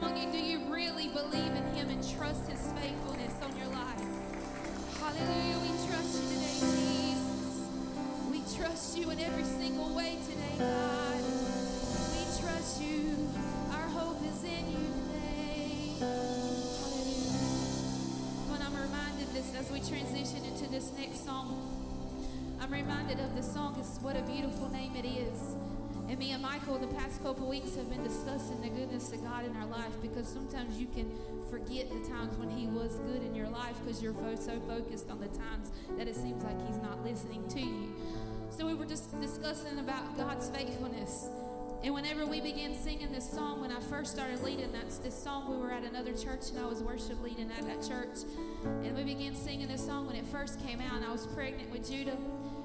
Come on, you do you really believe in Him and trust His faithfulness on your life? Hallelujah. We trust you today, Jesus. We trust you in every single way today, God. We trust you. Our hope is in you today. Hallelujah. When I'm reminded this as we transition into this next song, I'm reminded of the song, it's What a Beautiful Name It Is. Me and Michael, the past couple weeks, have been discussing the goodness of God in our life because sometimes you can forget the times when He was good in your life because you're so focused on the times that it seems like He's not listening to you. So we were just discussing about God's faithfulness. And whenever we began singing this song, when I first started leading that's this song, we were at another church and I was worship leading at that church. And we began singing this song when it first came out, and I was pregnant with Judah.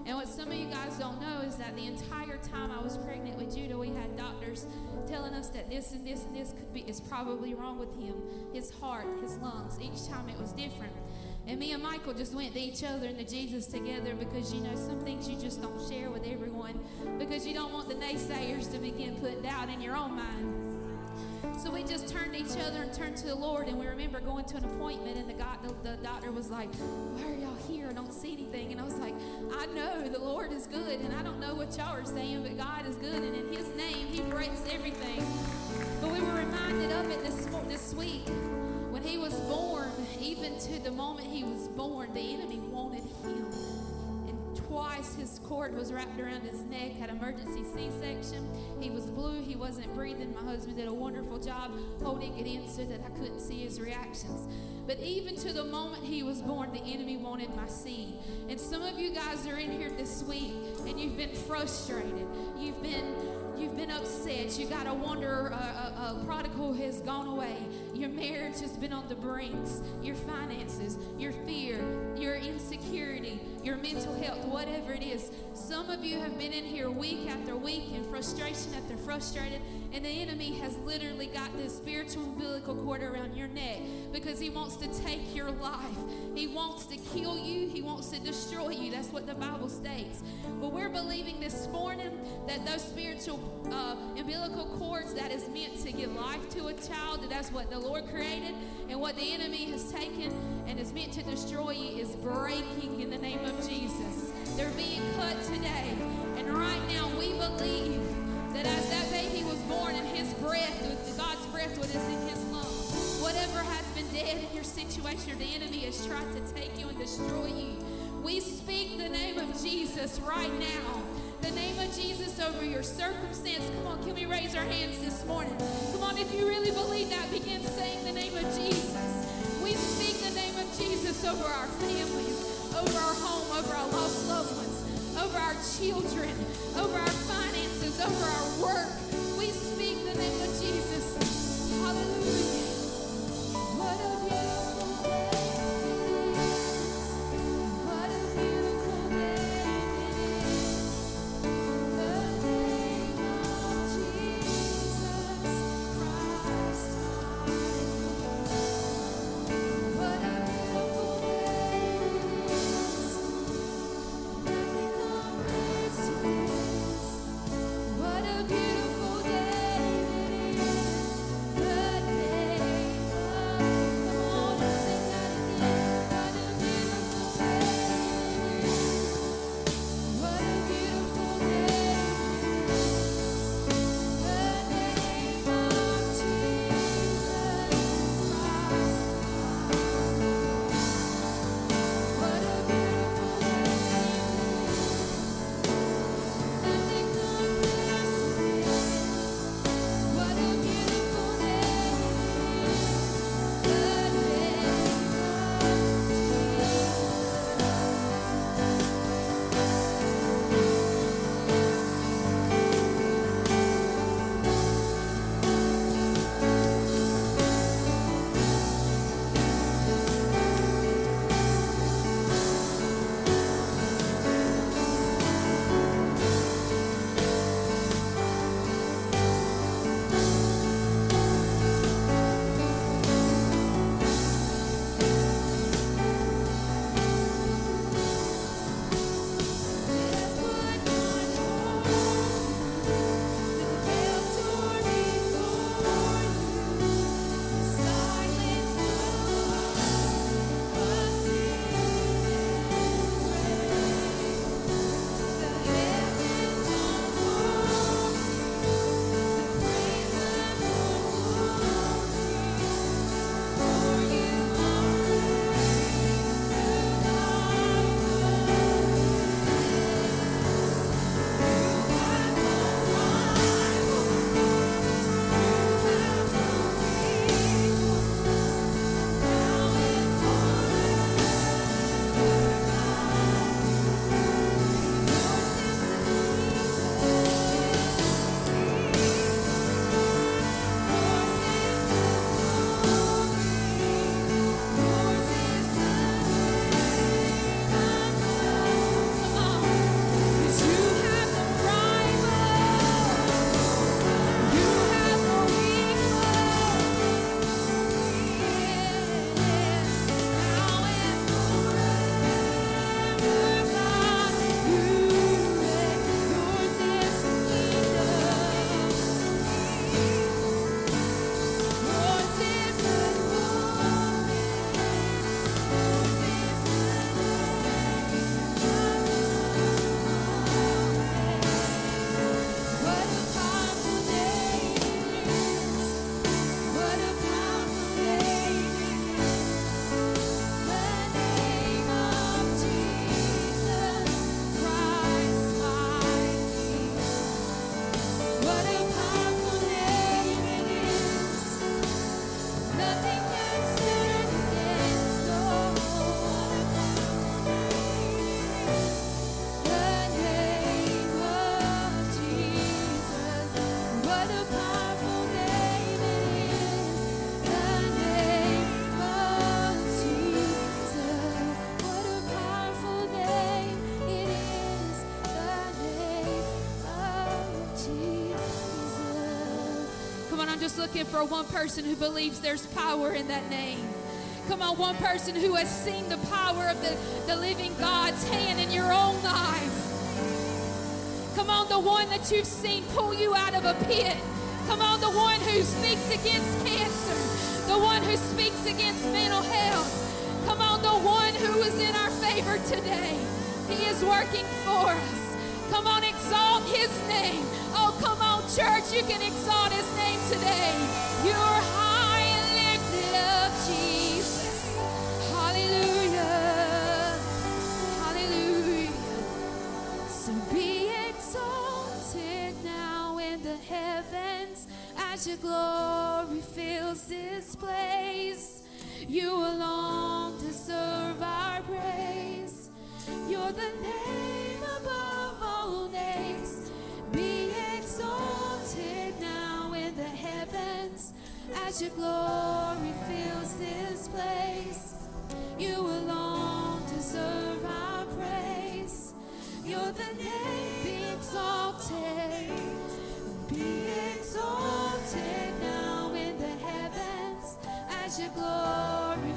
And what some of you guys don't know is that the entire time I was pregnant with Judah, we had doctors telling us that this and this and this could be is probably wrong with him, his heart, his lungs. Each time it was different. And me and Michael just went to each other and to Jesus together because you know some things you just don't share with everyone because you don't want the naysayers to begin putting doubt in your own mind. So we just turned to each other and turned to the Lord, and we remember going to an appointment, and the, God, the, the doctor was like, "Why are y'all here? I don't see anything." And I was like, "I know the Lord is good, and I don't know what y'all are saying, but God is good, and in His name, He breaks everything." But we were reminded of it this this week when He was born. Even to the moment He was born, the enemy wanted Him. Twice his cord was wrapped around his neck, had emergency C-section. He was blue, he wasn't breathing. My husband did a wonderful job holding it in so that I couldn't see his reactions. But even to the moment he was born, the enemy wanted my seed. And some of you guys are in here this week and you've been frustrated. You've been You've been upset. You got a wanderer, a, a, a prodigal has gone away. Your marriage has been on the brinks. Your finances, your fear, your insecurity, your mental health, whatever it is. Some of you have been in here week after week in frustration after frustrated, and the enemy has literally got this spiritual umbilical cord around your neck because he wants to take your life. He wants to kill you. He wants to destroy you. That's what the Bible states. But we're believing this morning that those spiritual uh, umbilical cords that is meant to give life to a child, that that's what the Lord created, and what the enemy has taken and is meant to destroy you is breaking in the name of Jesus. They're being cut today. And right now we believe that as that baby was born and his breath, God's breath was in his lungs, whatever has been dead in your situation the enemy has tried to take you and destroy you, we speak the name of Jesus right now. The name of Jesus over your circumstance. Come on, can we raise our hands this morning? Come on, if you really believe that, begin saying the name of Jesus. We speak the name of Jesus over our families, over our home, over our lost loved ones, over our children, over our finances, over our work. We speak the name of Jesus. Hallelujah. Looking for one person who believes there's power in that name. Come on, one person who has seen the power of the, the living God's hand in your own life. Come on, the one that you've seen pull you out of a pit. Come on, the one who speaks against cancer. The one who speaks against mental health. Come on, the one who is in our favor today. He is working for us. Come on, exalt his name. Church, you can exalt his name today. You're high and lifted up, Jesus. Hallelujah. Hallelujah. So be exalted now in the heavens as your glory fills this place. You alone deserve our praise. You're the name above all names. Be now in the heavens as your glory fills this place. You alone deserve our praise. You're the name. Be exalted. Be exalted now in the heavens as your glory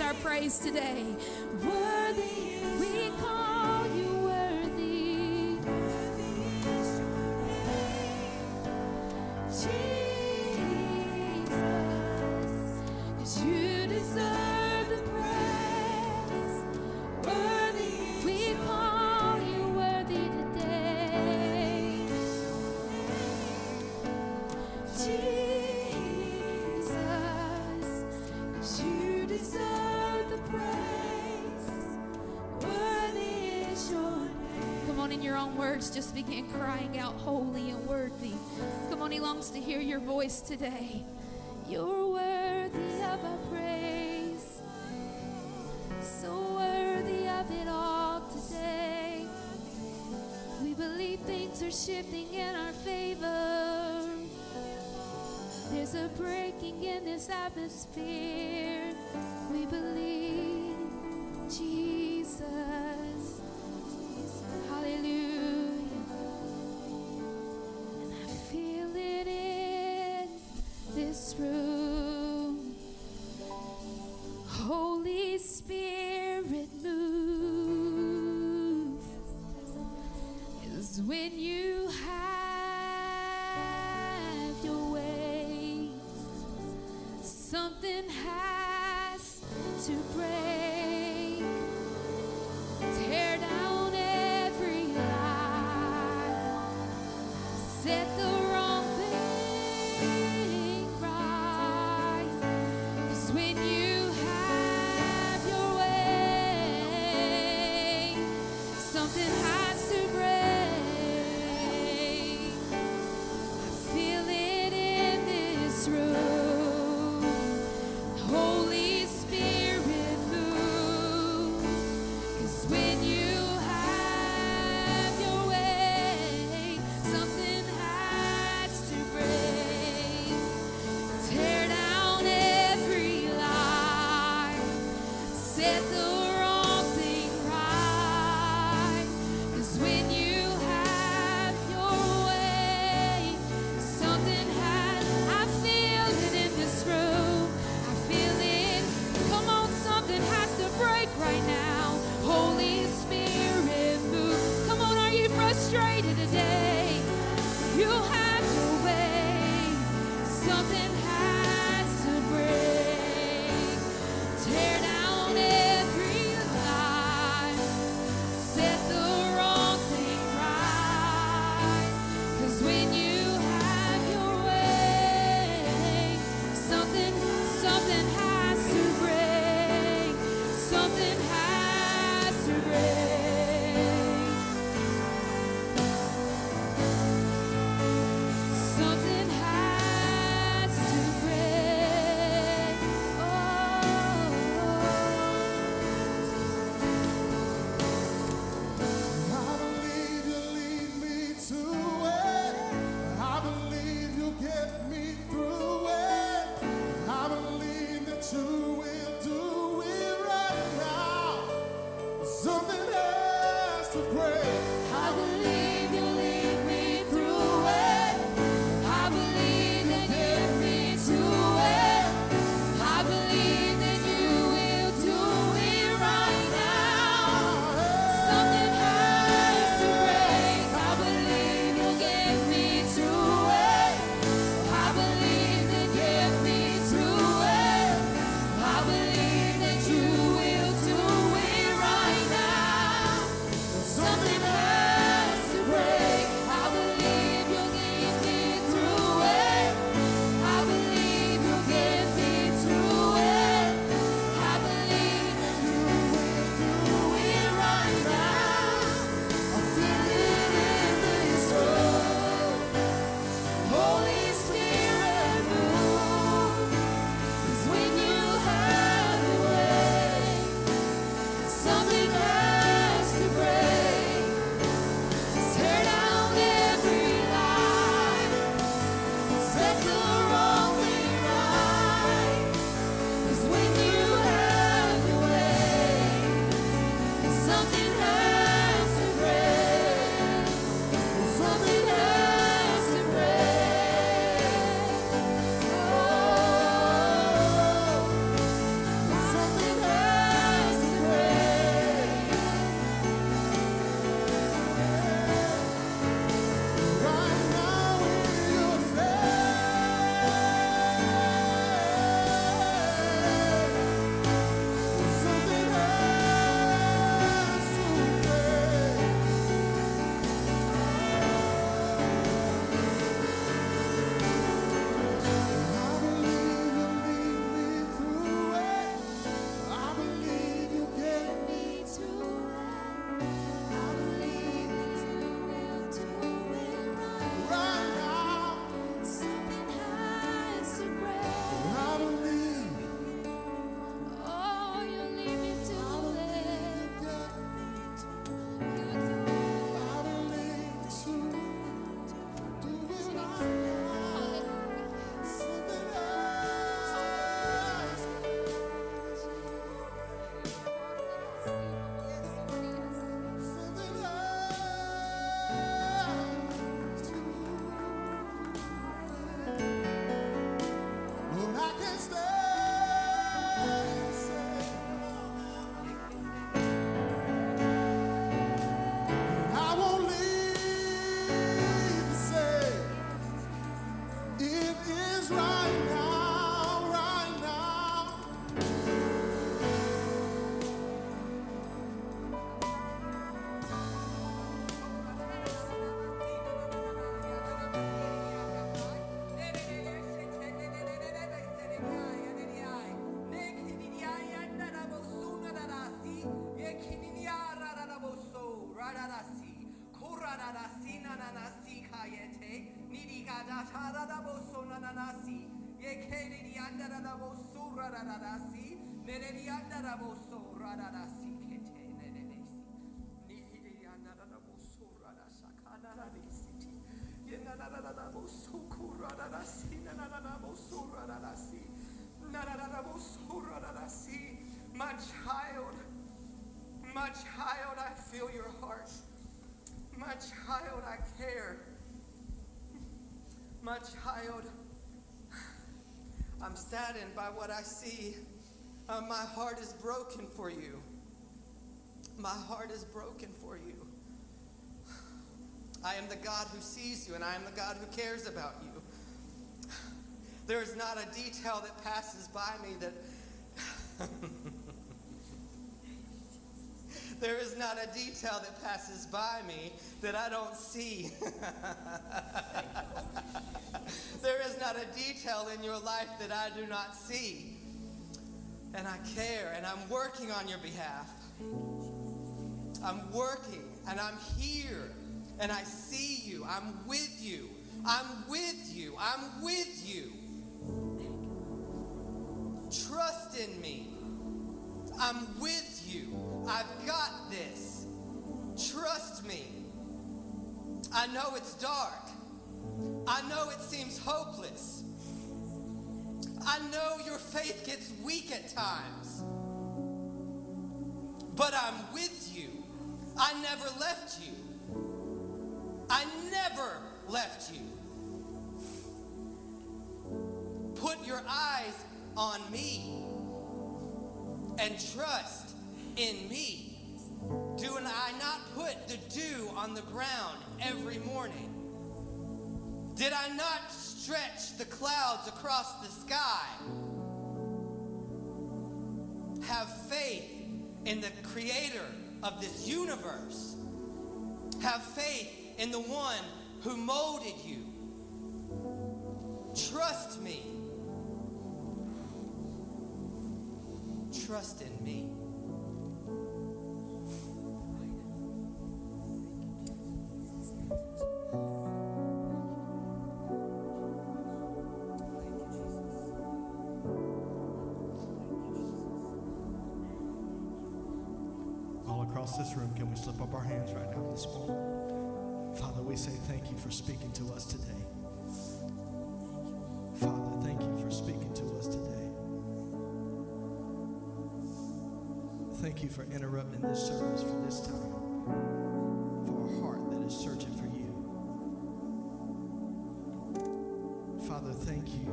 our praise today. Longs to hear your voice today. You're worthy of our praise, so worthy of it all today. We believe things are shifting in our favor. There's a breaking in this atmosphere. We believe Jesus. Something has to break. My child, my child, I feel your heart. My child, I care. My child, I'm saddened by what I see. Uh, my heart is broken for you. My heart is broken for you. I am the God who sees you, and I am the God who cares about you. There is not a detail that passes by me that. there is not a detail that passes by me that I don't see. there is not a detail in your life that I do not see. And I care, and I'm working on your behalf. I'm working, and I'm here, and I see you. I'm with you. I'm with you. I'm with you. Trust in me. I'm with you. I've got this. Trust me. I know it's dark. I know it seems hopeless. I know your faith gets weak at times. But I'm with you. I never left you. I never left you. Put your eyes on me and trust in me. Do I not put the dew on the ground every morning? Did I not stretch the clouds across the sky? Have faith in the creator of this universe. Have faith in the one who molded you. Trust me. Trust in me. Thank you for speaking to us today. Father, thank you for speaking to us today. Thank you for interrupting this service for this time, for a heart that is searching for you. Father, thank you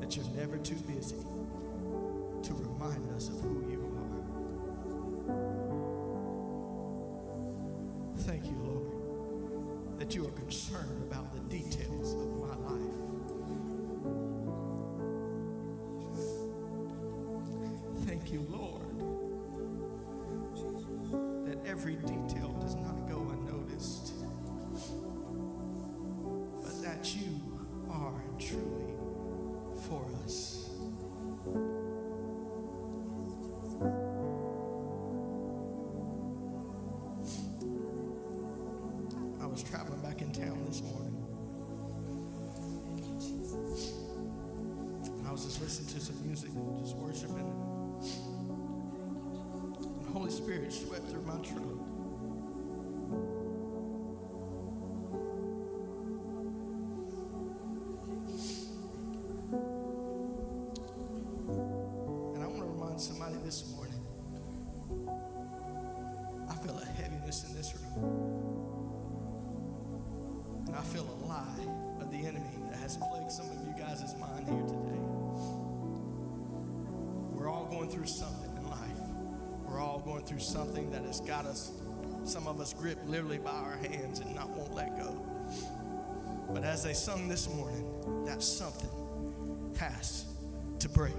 that you're never too busy to remind us of who you are. Thank you, Lord, that you are concerned about the details of my life. Thank you, Lord, that every detail does not town this morning. I was just listening to some music just worshiping. The Holy Spirit swept through my truck. Gripped literally by our hands and not won't let go. But as they sung this morning, that something has to break.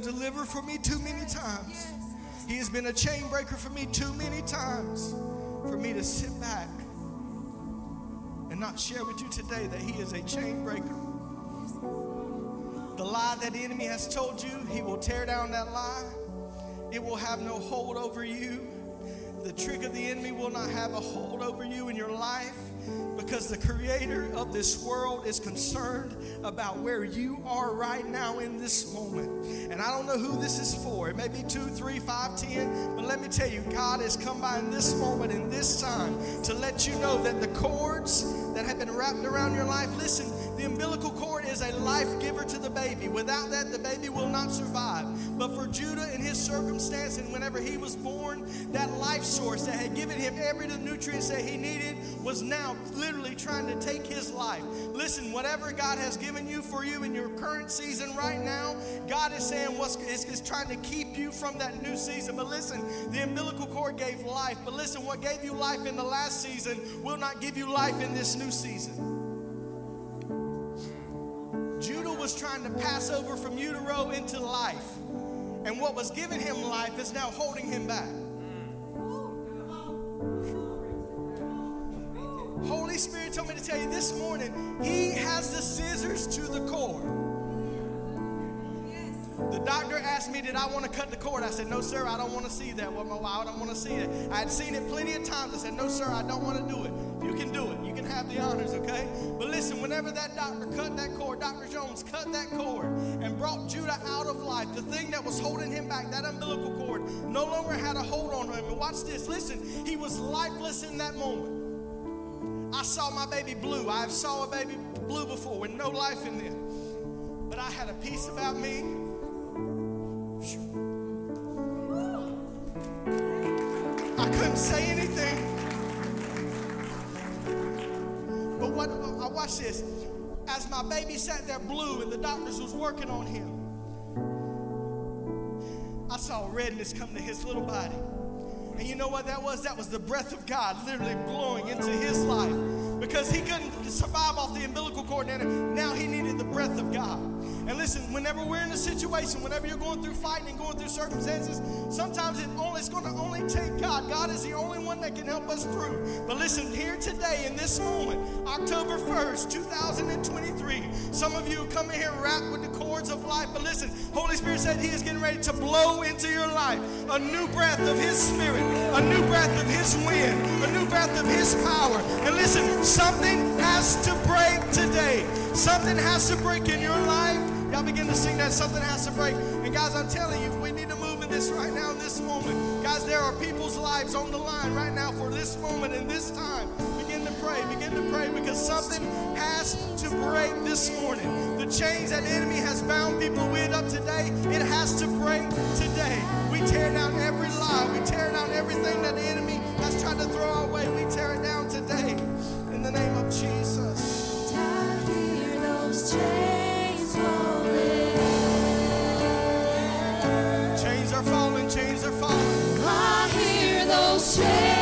Deliverer for me too many times. He has been a chain breaker for me too many times for me to sit back and not share with you today that He is a chain breaker. The lie that the enemy has told you, he will tear down that lie. It will have no hold over you. The trick of the enemy will not have a hold over you in your life because the creator of this world is concerned about where you are right now in this moment. And I don't know who this is for. It may be two, three, five, ten, but let me tell you, God has come by in this moment, in this time, to let you know that the cords that have been wrapped around your life, listen, the umbilical cord is a life giver to the baby. Without that, the baby will not survive. But for Judah in his circumstance, and whenever he was born, that life source that had given him every the nutrients that he needed was now literally trying to take his life. Listen, whatever God has given you for you in your current season right now, God is saying what's is, is trying to keep you from that new season. But listen, the umbilical cord gave life. But listen, what gave you life in the last season will not give you life in this new season. Judah was trying to pass over from utero into life. And what was giving him life is now holding him back. Holy Spirit told me to tell you this morning, He has the scissors to the cord. The doctor asked me, Did I want to cut the cord? I said, No, sir, I don't want to see that. Well, my wife, I don't want to see it. I had seen it plenty of times. I said, No, sir, I don't want to do it. You can do it. Have the honors, okay? But listen, whenever that doctor cut that cord, Dr. Jones cut that cord and brought Judah out of life, the thing that was holding him back, that umbilical cord, no longer had a hold on him. And watch this. Listen, he was lifeless in that moment. I saw my baby blue. I have saw a baby blue before with no life in them. But I had a peace about me. I couldn't say anything. What I watch this. As my baby sat there blue and the doctors was working on him, I saw redness come to his little body. And you know what that was? That was the breath of God literally blowing into his life. Because he couldn't survive off the umbilical cord, and now he needed the breath of God. And listen, whenever we're in a situation, whenever you're going through fighting and going through circumstances, sometimes it only, it's going to only take God. God is the only one that can help us through. But listen, here today in this moment, October 1st, 2023, some of you come in here wrapped with the cords of life. But listen, Holy Spirit said He is getting ready to blow into your life a new breath of His Spirit, a new breath of His wind, a new breath of His power. And listen, something has to break today. Something has to break in your life. Y'all begin to sing that something has to break. And guys, I'm telling you, we need to move in this right now in this moment. Guys, there are people's lives on the line right now for this moment and this time. Begin to pray, begin to pray because something has to break this morning. The chains that the enemy has bound people with up today, it has to break today. We tear down every lie, we tear down everything that the enemy has tried to throw our way. We tear it down today the name of Jesus. I hear those chains falling. Chains are falling, chains are falling. I hear those chains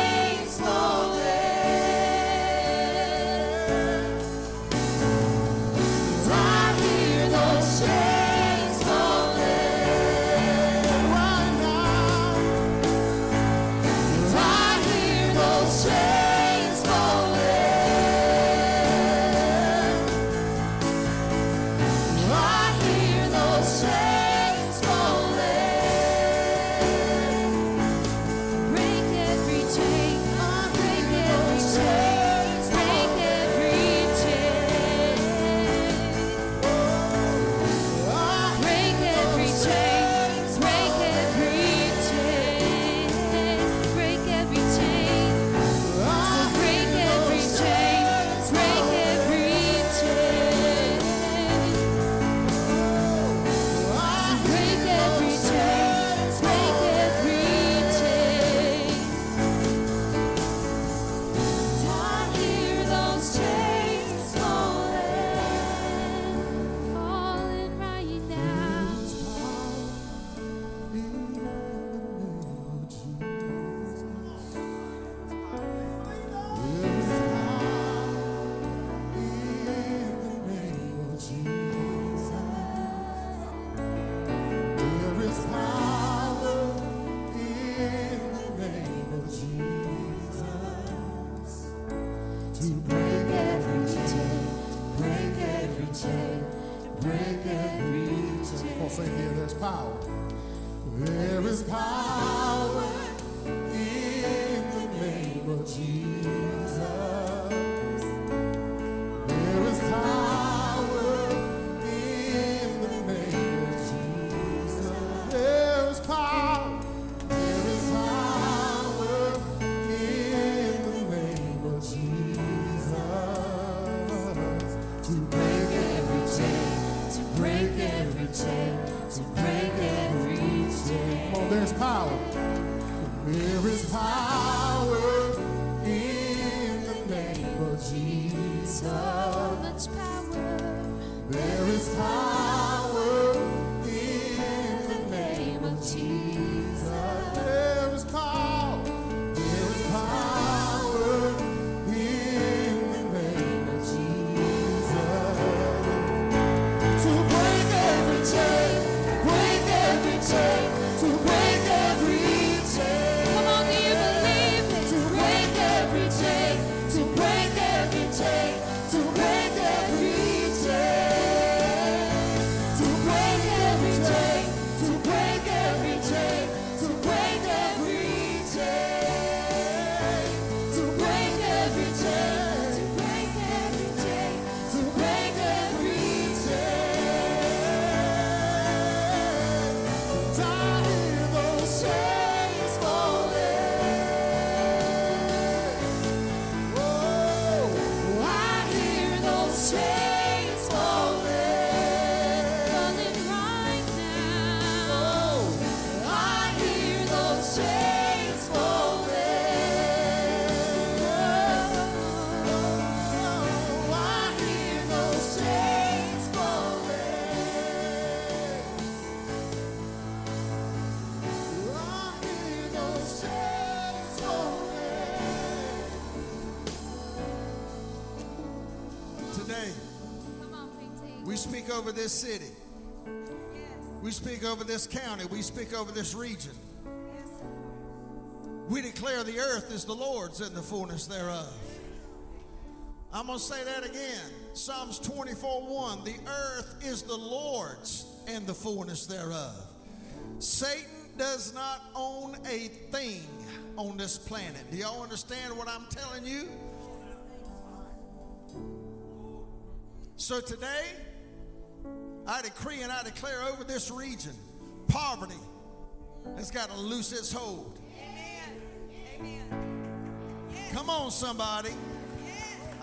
over this city. We speak over this county. We speak over this region. We declare the earth is the Lord's and the fullness thereof. I'm going to say that again. Psalms 24 1. The earth is the Lord's and the fullness thereof. Satan does not own a thing on this planet. Do y'all understand what I'm telling you? So today, I decree and I declare over this region poverty has got to loose its hold. Come on, somebody.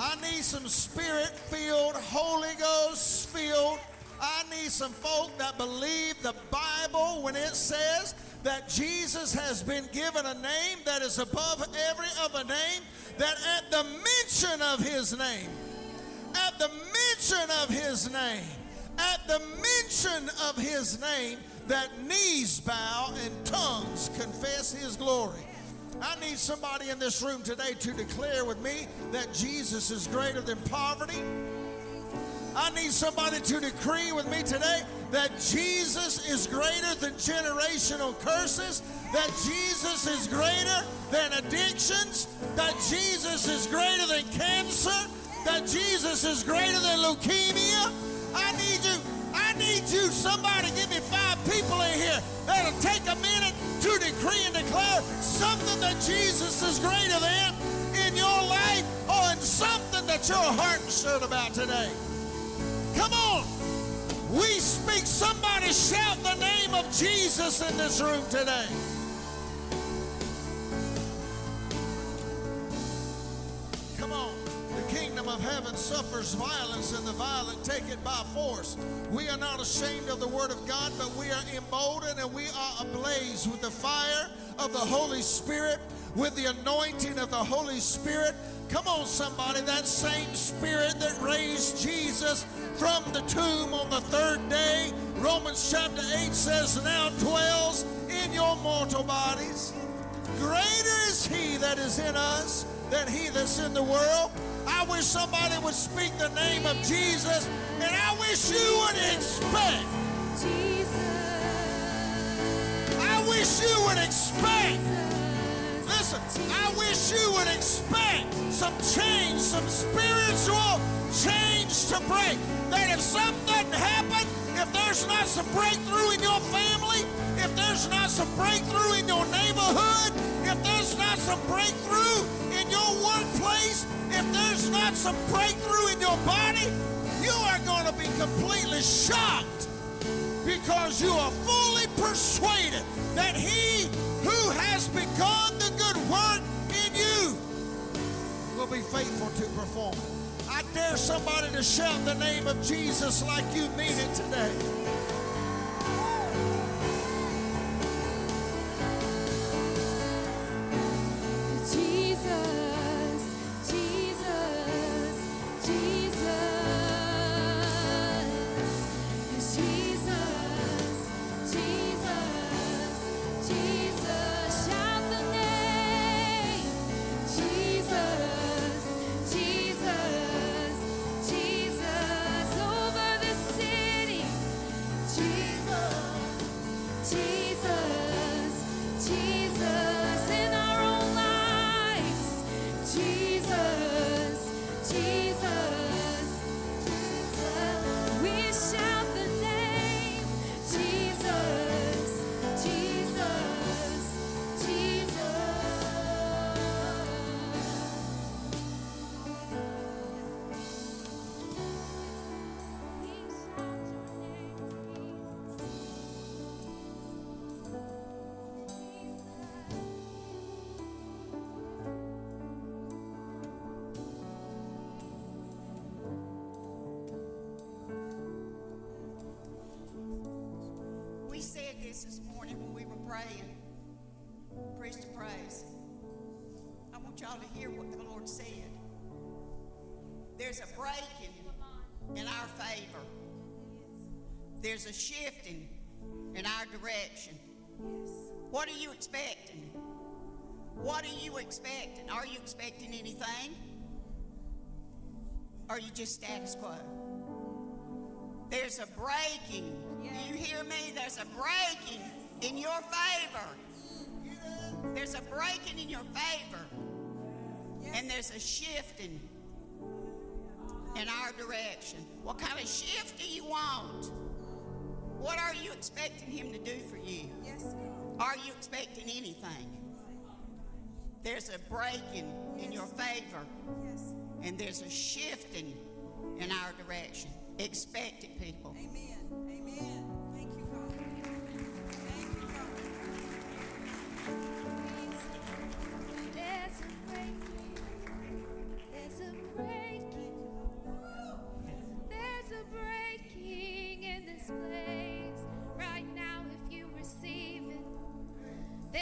I need some spirit filled, Holy Ghost filled. I need some folk that believe the Bible when it says that Jesus has been given a name that is above every other name, that at the mention of his name, at the mention of his name, at the mention of his name, that knees bow and tongues confess his glory. I need somebody in this room today to declare with me that Jesus is greater than poverty. I need somebody to decree with me today that Jesus is greater than generational curses, that Jesus is greater than addictions, that Jesus is greater than cancer, that Jesus is greater than leukemia. I need you, I need you, somebody give me five people in here that'll take a minute to decree and declare something that Jesus is greater than in your life or in something that your heart and soul about today. Come on. We speak. Somebody shout the name of Jesus in this room today. Kingdom of heaven suffers violence, and the violent take it by force. We are not ashamed of the word of God, but we are emboldened and we are ablaze with the fire of the Holy Spirit, with the anointing of the Holy Spirit. Come on, somebody, that same spirit that raised Jesus from the tomb on the third day, Romans chapter 8 says, now dwells in your mortal bodies. Greater is he that is in us than he that's in the world. I wish somebody would speak the name of Jesus, and I wish you would expect. I wish you would expect. Listen, I wish you would expect some change, some spiritual change to break. That if something doesn't happen, if there's not some breakthrough in your family, if there's not some breakthrough in your neighborhood, if there's not some breakthrough in your workplace, if there's not some breakthrough in your body, you are going to be completely shocked because you are fully persuaded that he who has begun the good work in you will be faithful to perform it. I dare somebody to shout the name of Jesus like you mean it today. Jesus, What are you expecting? What are you expecting? Are you expecting anything? Are you just status quo? There's a breaking. You hear me? There's a breaking in your favor. There's a breaking in your favor. And there's a shifting in our direction. What kind of shift do you want? What are you expecting Him to do for you? Are you expecting anything? There's a breaking in your favor, and there's a shifting in our direction. Expect it, people. Amen. Amen. Thank you, Father. Thank you, Father. There's a breaking. There's a breaking. There's a breaking in this place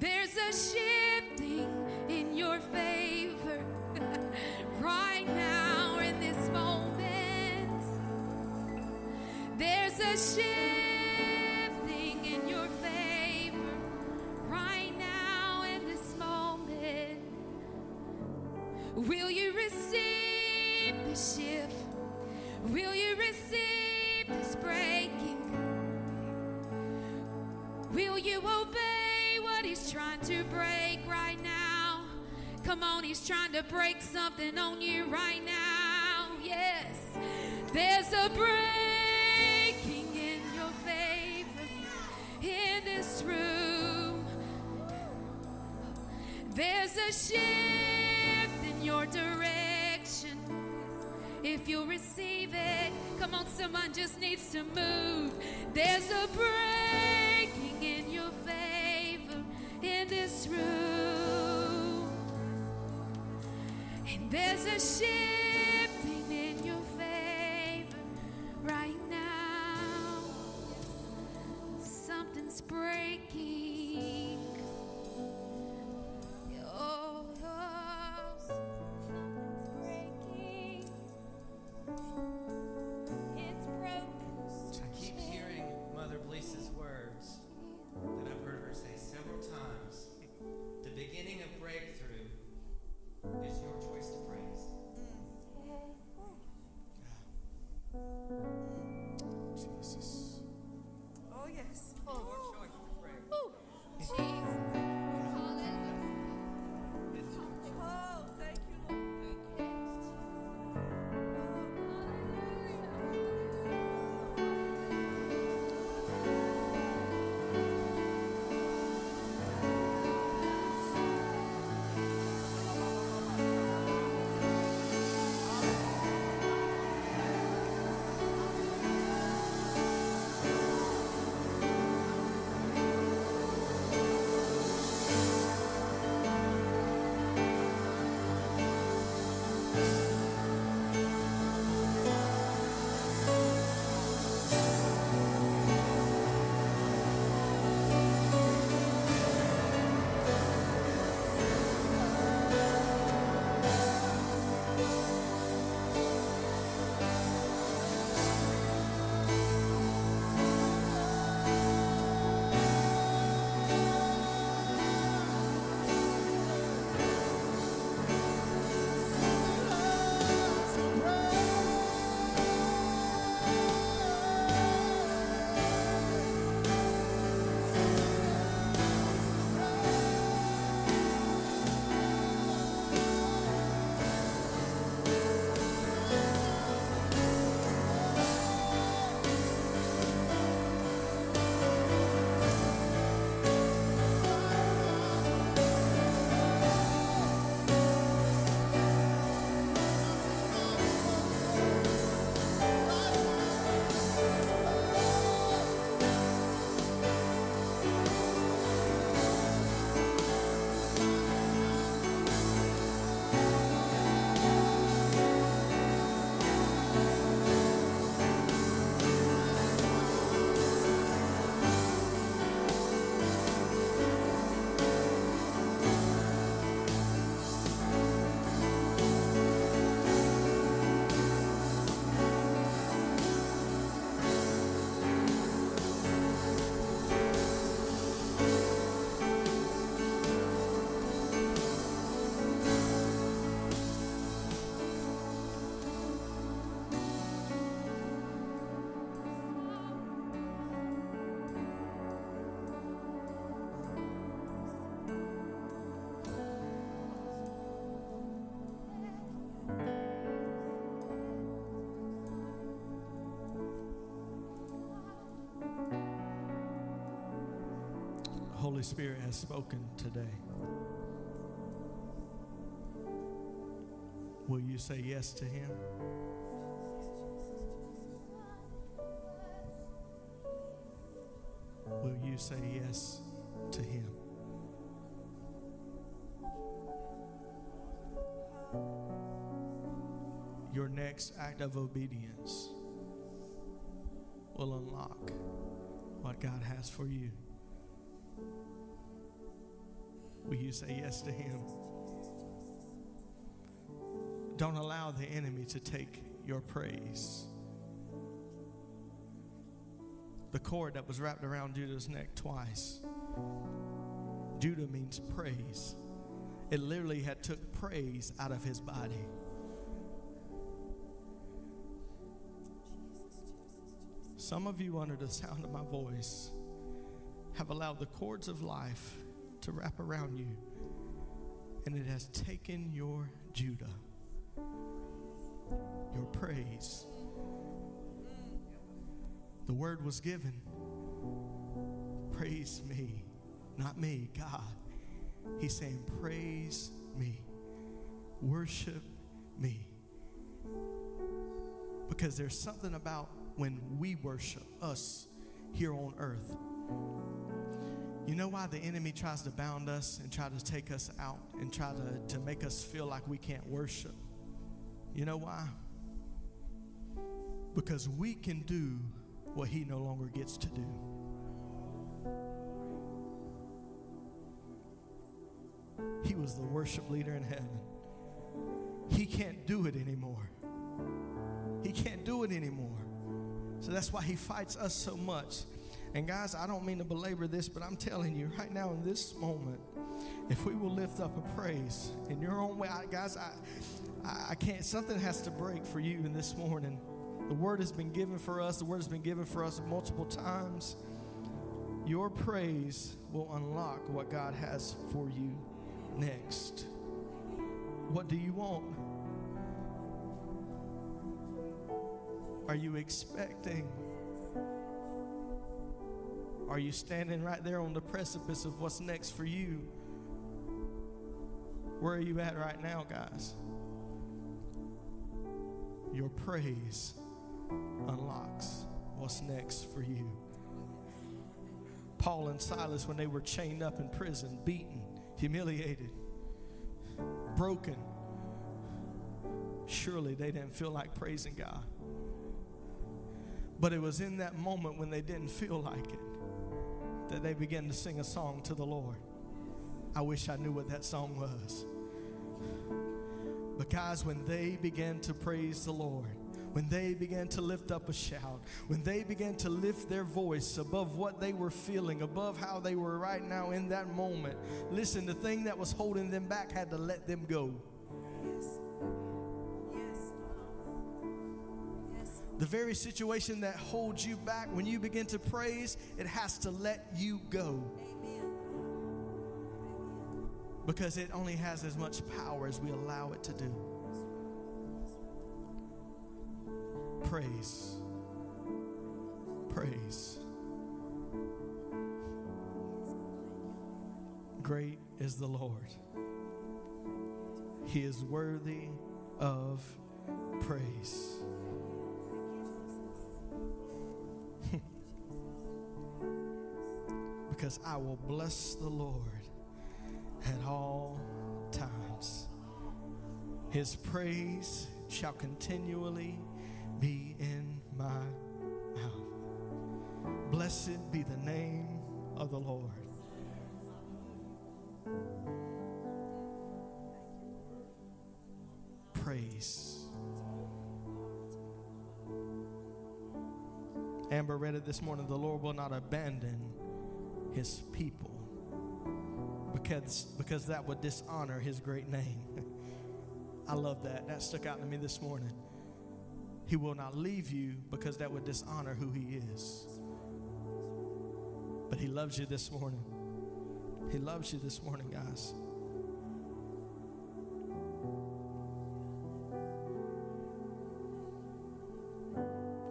There's a shifting in your favor right now in this moment. There's a shifting in your favor right now in this moment. Will you receive the shift? Will you receive this breaking? Will you obey trying to break right now? Come on, he's trying to break something on you right now. Yes, there's a breaking in your favor in this room. There's a shift in your direction. If you receive it, come on, someone just needs to move. There's a breaking this room. And there's a shifting Holy Spirit has spoken today. Will you say yes to Him? Will you say yes to Him? Your next act of obedience will unlock what God has for you. Will you say yes to Him? Don't allow the enemy to take your praise. The cord that was wrapped around Judah's neck twice. Judah means praise. It literally had took praise out of his body. Some of you, under the sound of my voice, have allowed the cords of life to wrap around you, and it has taken your Judah, your praise. The word was given praise me, not me, God. He's saying, praise me, worship me. Because there's something about when we worship us here on earth. You know why the enemy tries to bound us and try to take us out and try to, to make us feel like we can't worship? You know why? Because we can do what he no longer gets to do. He was the worship leader in heaven. He can't do it anymore. He can't do it anymore. So that's why he fights us so much. And guys, I don't mean to belabor this, but I'm telling you right now in this moment, if we will lift up a praise in your own way, I, guys, I, I can't. Something has to break for you in this morning. The word has been given for us. The word has been given for us multiple times. Your praise will unlock what God has for you next. What do you want? Are you expecting? Are you standing right there on the precipice of what's next for you? Where are you at right now, guys? Your praise unlocks what's next for you. Paul and Silas, when they were chained up in prison, beaten, humiliated, broken, surely they didn't feel like praising God. But it was in that moment when they didn't feel like it that they began to sing a song to the Lord. I wish I knew what that song was. But guys, when they began to praise the Lord, when they began to lift up a shout, when they began to lift their voice above what they were feeling, above how they were right now in that moment, listen, the thing that was holding them back had to let them go. The very situation that holds you back, when you begin to praise, it has to let you go. Because it only has as much power as we allow it to do. Praise. Praise. Great is the Lord. He is worthy of praise. Because I will bless the Lord at all times. His praise shall continually be in my mouth. Blessed be the name of the Lord. Praise. Amber read it this morning. The Lord will not abandon his people because, because that would dishonor his great name. I love that. That stuck out to me this morning. He will not leave you because that would dishonor who he is. But he loves you this morning. He loves you this morning, guys.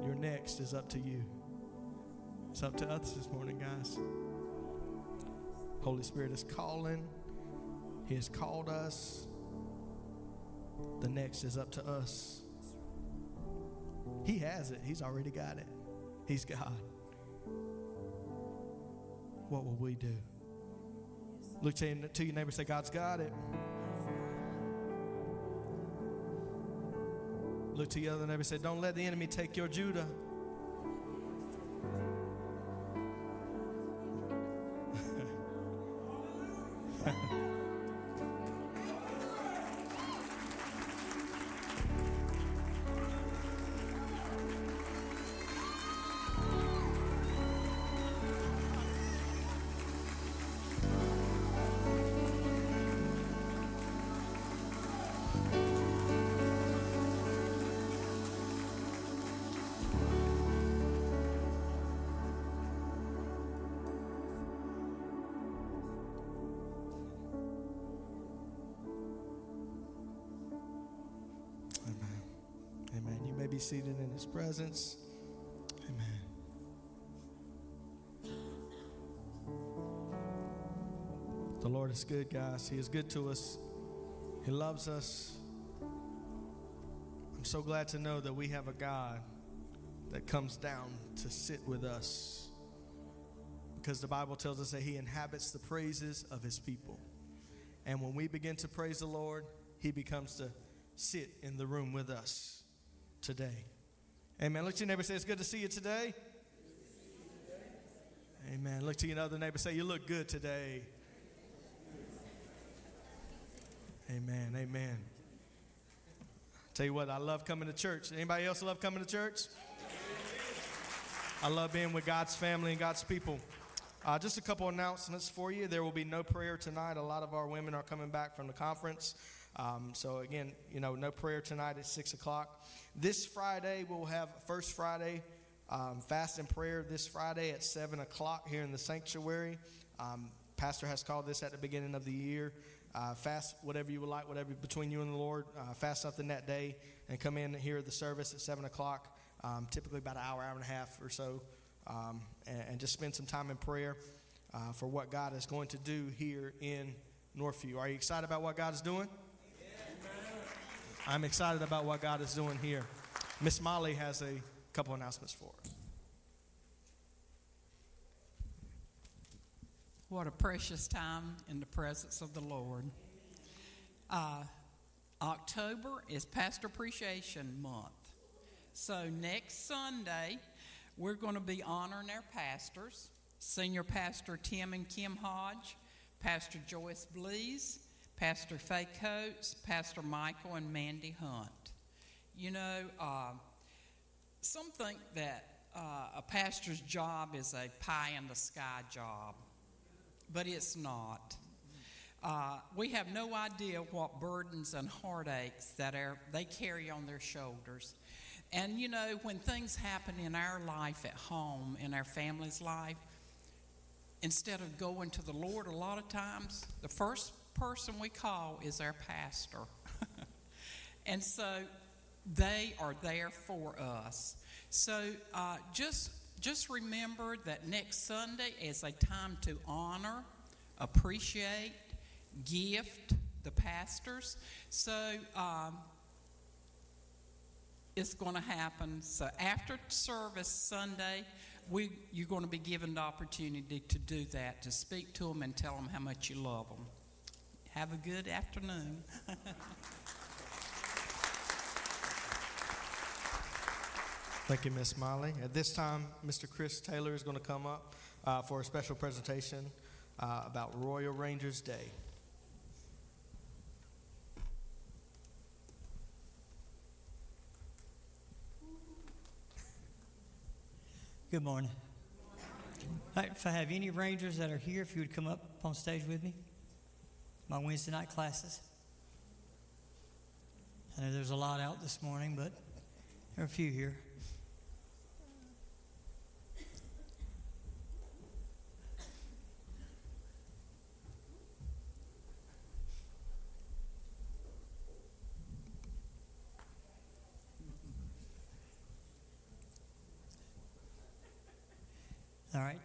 Your next is up to you. It's up to us this morning, guys. Holy Spirit is calling. He has called us. The next is up to us. He has it, He's already got it. He's God. What will we do? Look to, your neighbor say, God's got it. Look to your other neighbor say, Don't let the enemy take your Judah. His presence. Amen. The Lord is good, guys. He is good to us. He loves us. I'm so glad to know that we have a God that comes down to sit with us. Because the Bible tells us that he inhabits the praises of his people. And when we begin to praise the Lord, he becomes to sit in the room with us today. Amen. Look to your neighbor say, It's good to see you today. Amen. Look to your other neighbor say, You look good today. Amen. Amen. Tell you what, I love coming to church. Anybody else love coming to church? I love being with God's family and God's people. Uh, just a couple announcements for you. There will be no prayer tonight. A lot of our women are coming back from the conference. Um, so, again, you know, no prayer tonight at 6 o'clock. This Friday, we'll have First Friday um, fast and prayer this Friday at 7 o'clock here in the sanctuary. Um, Pastor has called this at the beginning of the year. Uh, fast whatever you would like, whatever between you and the Lord. Uh, fast something that day and come in here at the service at 7 o'clock, um, typically about an hour, hour and a half or so, um, and, and, just spend some time in prayer uh, for what God is going to do here in Northview. Are you excited about what God is doing? I'm excited about what God is doing here. Miss Molly has a couple announcements for us. What a precious time in the presence of the Lord. Uh, October is Pastor Appreciation Month. So next Sunday, we're going to be honoring our pastors Senior Pastor Tim and Kim Hodge, Pastor Joyce Blees, Pastor Faye Coates, Pastor Michael, and Mandy Hunt. You know, uh, some think that uh, a pastor's job is a pie in the sky job, but it's not. Uh, we have no idea what burdens and heartaches that are, they carry on their shoulders. And you know, when things happen in our life at home, in our family's life, instead of going to the Lord, a lot of times, the first person we call is our pastor. and so they are there for us. So uh, just just remember that next Sunday is a time to honor, appreciate, gift the pastors. So um, it's going to happen. So after service Sunday, we you're going to be given the opportunity to do that, to speak to them and tell them how much you love them. Have a good afternoon. Thank you, Miss Molly. At this time, Mr. Chris Taylor is going to come up uh, for a special presentation uh, about Royal Rangers Day. Good morning. All right, if I have any Rangers that are here, if you would come up on stage with me, my Wednesday night classes. I know there's a lot out this morning, but there are a few here. All right.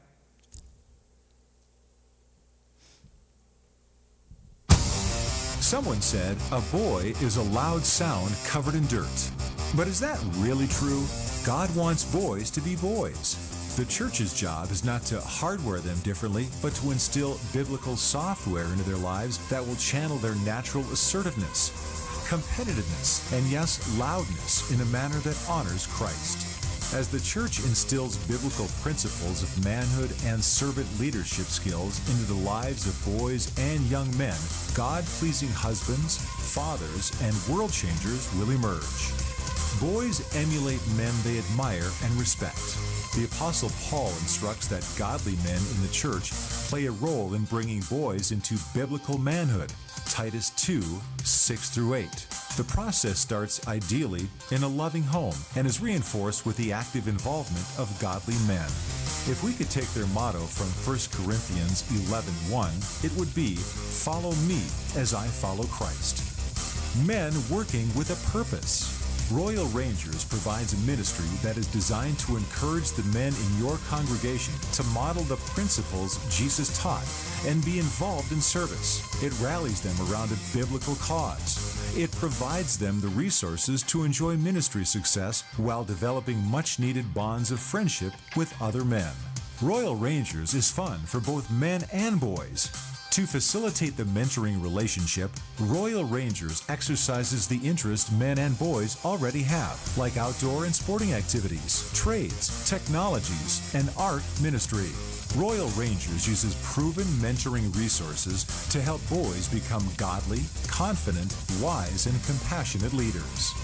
Someone said, a boy is a loud sound covered in dirt. But is that really true? God wants boys to be boys. The church's job is not to hardware them differently, but to instill biblical software into their lives that will channel their natural assertiveness, competitiveness, and yes, loudness in a manner that honors Christ. As the church instills biblical principles of manhood and servant leadership skills into the lives of boys and young men, God pleasing husbands, fathers, and world changers will emerge. Boys emulate men they admire and respect. The Apostle Paul instructs that godly men in the church play a role in bringing boys into biblical manhood. Titus 2 6 through 8. The process starts ideally in a loving home and is reinforced with the active involvement of godly men. If we could take their motto from 1 Corinthians 11:1, it would be, "Follow me as I follow Christ." Men working with a purpose. Royal Rangers provides a ministry that is designed to encourage the men in your congregation to model the principles Jesus taught and be involved in service. It rallies them around a biblical cause. It provides them the resources to enjoy ministry success while developing much needed bonds of friendship with other men. Royal Rangers is fun for both men and boys. To facilitate the mentoring relationship, Royal Rangers exercises the interest men and boys already have, like outdoor and sporting activities, trades, technologies, and art ministry. Royal Rangers uses proven mentoring resources to help boys become godly, confident, wise, and compassionate leaders.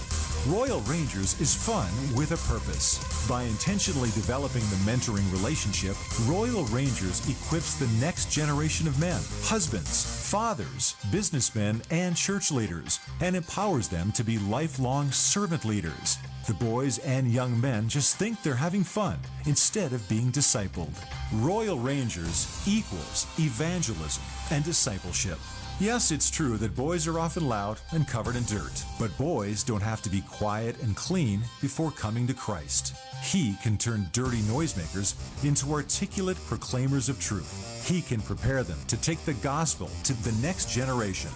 Royal Rangers is fun with a purpose. By intentionally developing the mentoring relationship, Royal Rangers equips the next generation of men, husbands, fathers, businessmen, and church leaders, and empowers them to be lifelong servant leaders. The boys and young men just think they're having fun instead of being discipled. Royal Rangers equals evangelism and discipleship. Yes, it's true that boys are often loud and covered in dirt, but boys don't have to be quiet and clean before coming to Christ. He can turn dirty noisemakers into articulate proclaimers of truth. He can prepare them to take the gospel to the next generation.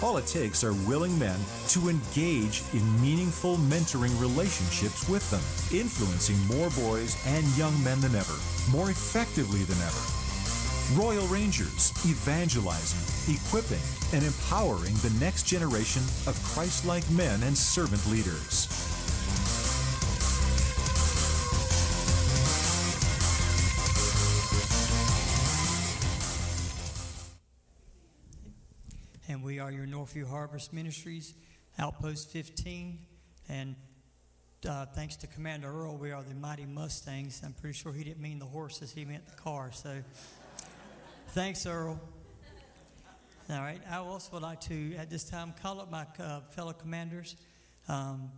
All it takes are willing men to engage in meaningful mentoring relationships with them, influencing more boys and young men than ever, more effectively than ever. Royal Rangers, evangelizing, equipping, and empowering the next generation of Christ like men and servant leaders. And we are your Northview Harvest Ministries, Outpost 15. And uh, thanks to Commander Earl, we are the Mighty Mustangs. I'm pretty sure he didn't mean the horses, he meant the car. So thanks, Earl. All right. I also would like to, at this time, call up my uh, fellow commanders um,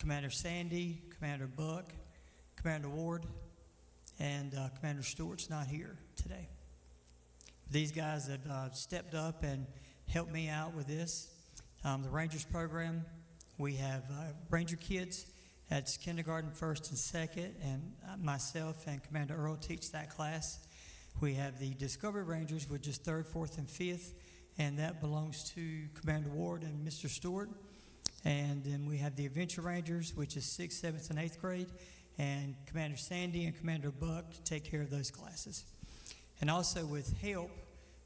Commander Sandy, Commander Buck, Commander Ward, and uh, Commander Stewart's not here today. These guys have uh, stepped up and helped me out with this. Um, the Rangers program, we have uh, Ranger kids. That's kindergarten, first, and second, and uh, myself and Commander Earl teach that class. We have the Discovery Rangers, which is third, fourth, and fifth, and that belongs to Commander Ward and Mr. Stewart. And then we have the Adventure Rangers, which is sixth, seventh, and eighth grade, and Commander Sandy and Commander Buck take care of those classes. And also with help,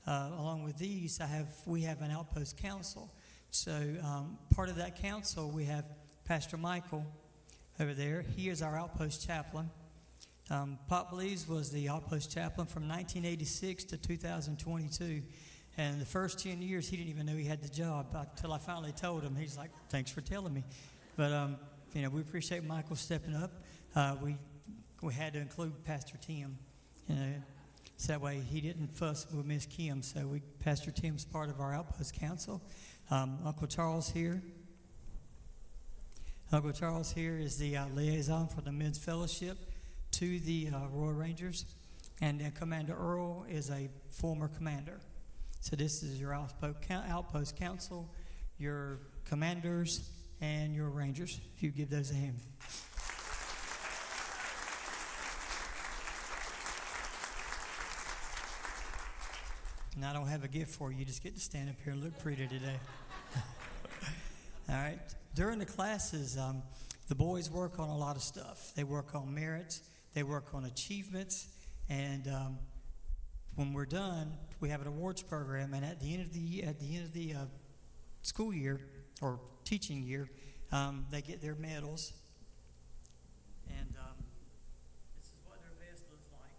uh, along with these, I have we have an outpost council. So um, part of that council, we have Pastor Michael over there. He is our outpost chaplain. Um, Pop Blees was the outpost chaplain from 1986 to 2022. And the first 10 years, he didn't even know he had the job until I finally told him. He's like, thanks for telling me. But, um, you know, we appreciate Michael stepping up. Uh, we, we had to include Pastor Tim, you know, so that way he didn't fuss with Miss Kim. So we, Pastor Tim's part of our outpost council. Um, Uncle Charles here. Uncle Charles here is the uh, liaison for the Men's Fellowship to the uh, Royal Rangers. And then Commander Earl is a former commander. So this is your outpost council, your commanders, and your rangers. If you give those a hand. And I don't have a gift for you. You just get to stand up here and look pretty today. All right. During the classes, um, the boys work on a lot of stuff. They work on merits, they work on achievements, and um, when we're done, we have an awards program. And at the end of the at the end of the uh, school year or teaching year, um, they get their medals. And um, this is what their vest looks like.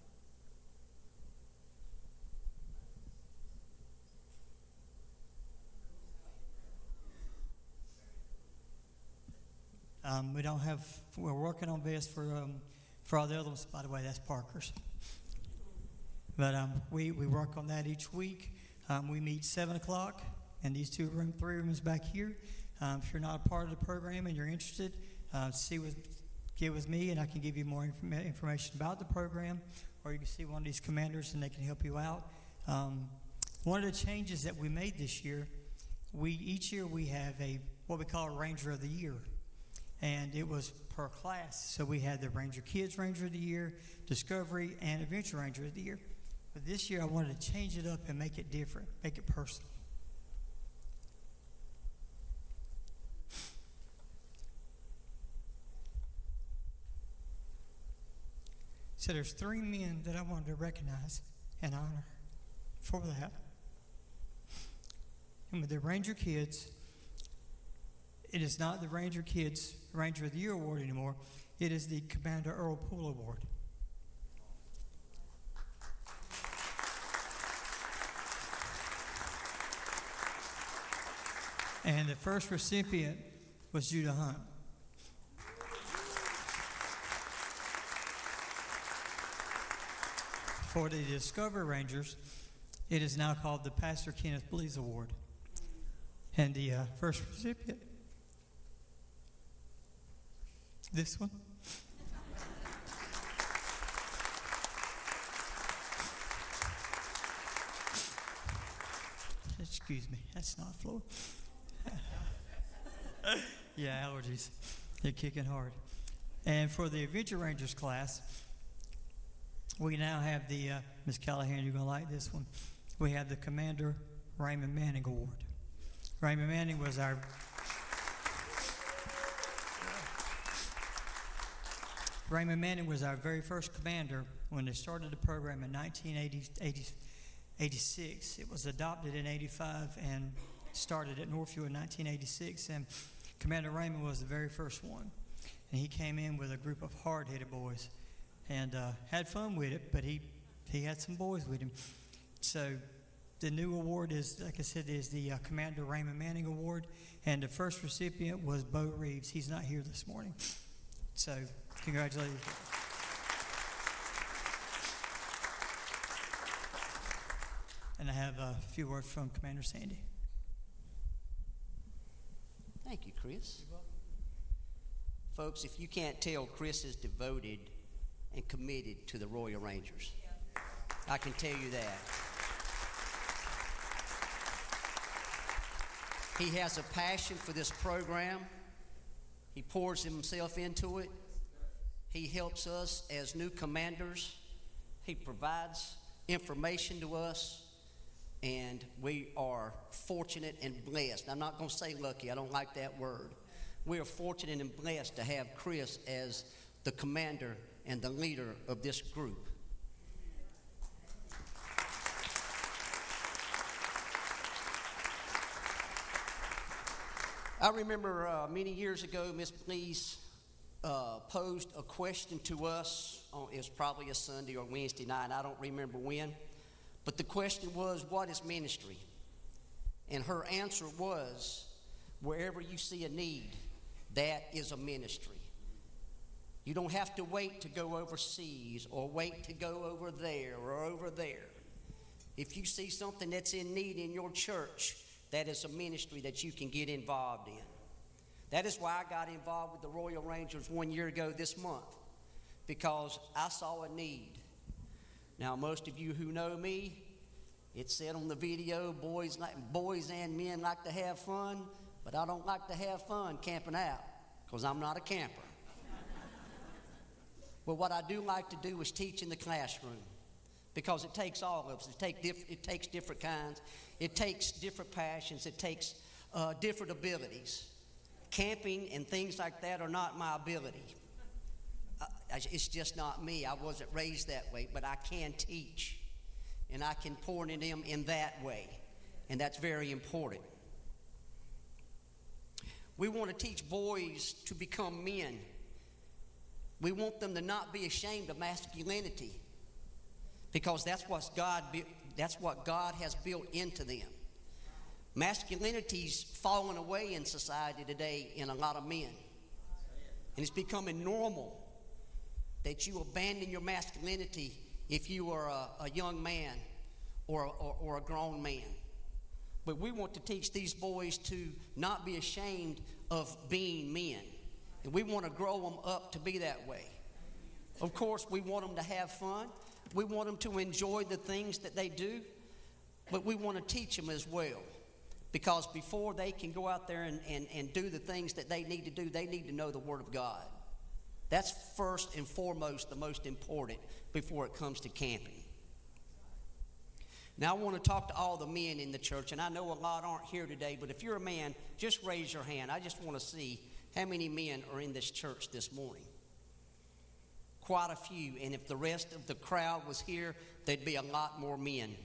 Um, we don't have. We're working on vests for um, for all the other ones. By the way, that's Parker's. But um, we we work on that each week. Um, we meet seven o'clock in these two room, three rooms back here. Um, if you're not a part of the program and you're interested, uh, see with get with me, and I can give you more informa- information about the program, or you can see one of these commanders, and they can help you out. Um, one of the changes that we made this year, we each year we have a what we call a Ranger of the Year and it was per class. So we had the Ranger Kids Ranger of the Year, Discovery, and Adventure Ranger of the Year. But this year I wanted to change it up and make it different, make it personal. So there's three men that I wanted to recognize and honor for that. And with the Ranger Kids, it is not the Ranger Kids Ranger of the Year Award anymore. It is the Commander Earl Poole Award. And the first recipient was Judah Hunt. For the Discover Rangers, it is now called the Pastor Kenneth Blees Award. And the uh, first recipient this one? Excuse me, that's not floor. Yeah, allergies. They're kicking hard. And for the Adventure Rangers class, we now have the, uh, Miss Callahan, you're going to like this one. We have the Commander Raymond Manning Award. Raymond Manning was our Raymond Manning was our very first commander when they started the program in 1986. It was adopted in 85 and started at Northview in 1986. And Commander Raymond was the very first one. And he came in with a group of hard headed boys and uh, had fun with it, but he, he had some boys with him. So the new award is, like I said, is the uh, Commander Raymond Manning Award. And the first recipient was Bo Reeves. He's not here this morning. So Congratulations. And I have a few words from Commander Sandy. Thank you, Chris. Folks, if you can't tell, Chris is devoted and committed to the Royal Rangers. I can tell you that. He has a passion for this program. He pours himself into it. He helps us as new commanders. He provides information to us, and we are fortunate and blessed. I'm not going to say lucky, I don't like that word. We are fortunate and blessed to have Chris as the commander and the leader of this group. I remember uh, many years ago, Miss Blees uh, posed a question to us. On, it was probably a Sunday or Wednesday night. I don't remember when. But the question was, What is ministry? And her answer was, Wherever you see a need, that is a ministry. You don't have to wait to go overseas or wait to go over there or over there. If you see something that's in need in your church, that is a ministry that you can get involved in. That is why I got involved with the Royal Rangers one year ago this month, because I saw a need. Now, most of you who know me, it said on the video, boys like boys and men like to have fun, but I don't like to have fun camping out, because I'm not a camper. but what I do like to do is teach in the classroom. because it takes all of us. It, take diff- it takes different kinds, it takes different passions, it takes uh, different abilities. Camping and things like that are not my ability. It's just not me. I wasn't raised that way, but I can teach and I can pour into them in that way. And that's very important. We want to teach boys to become men. We want them to not be ashamed of masculinity because that's what God that's what God has built into them. Masculinity's fallen away in society today in a lot of men. And it's becoming normal that you abandon your masculinity if you are a, a young man or, or, or a grown man. But we want to teach these boys to not be ashamed of being men. And we want to grow them up to be that way. Of course, we want them to have fun. We want them to enjoy the things that they do. But we want to teach them as well. Because before they can go out there and, and, and do the things that they need to do, they need to know the Word of God. That's first and foremost the most important before it comes to camping. Now, I want to talk to all the men in the church, and I know a lot aren't here today, but if you're a man, just raise your hand. I just want to see how many men are in this church this morning. Quite a few, and if the rest of the crowd was here, there'd be a lot more men.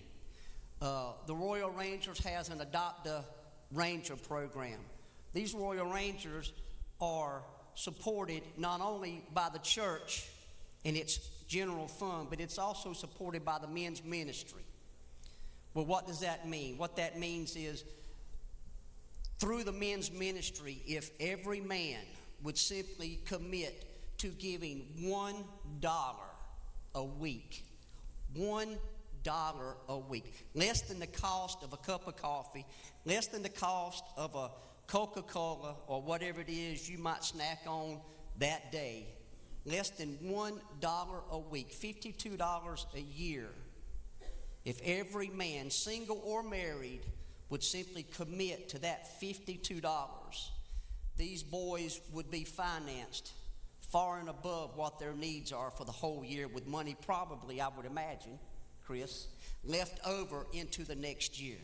Uh, the Royal Rangers has an Adopt a Ranger program. These Royal Rangers are supported not only by the church and its general fund, but it's also supported by the men's ministry. Well, what does that mean? What that means is through the men's ministry, if every man would simply commit to giving one dollar a week, one dollar a week, less than the cost of a cup of coffee, less than the cost of a Coca Cola or whatever it is you might snack on that day, less than one dollar a week, $52 a year. If every man, single or married, would simply commit to that $52, these boys would be financed far and above what their needs are for the whole year, with money probably, I would imagine, Chris, left over into the next year.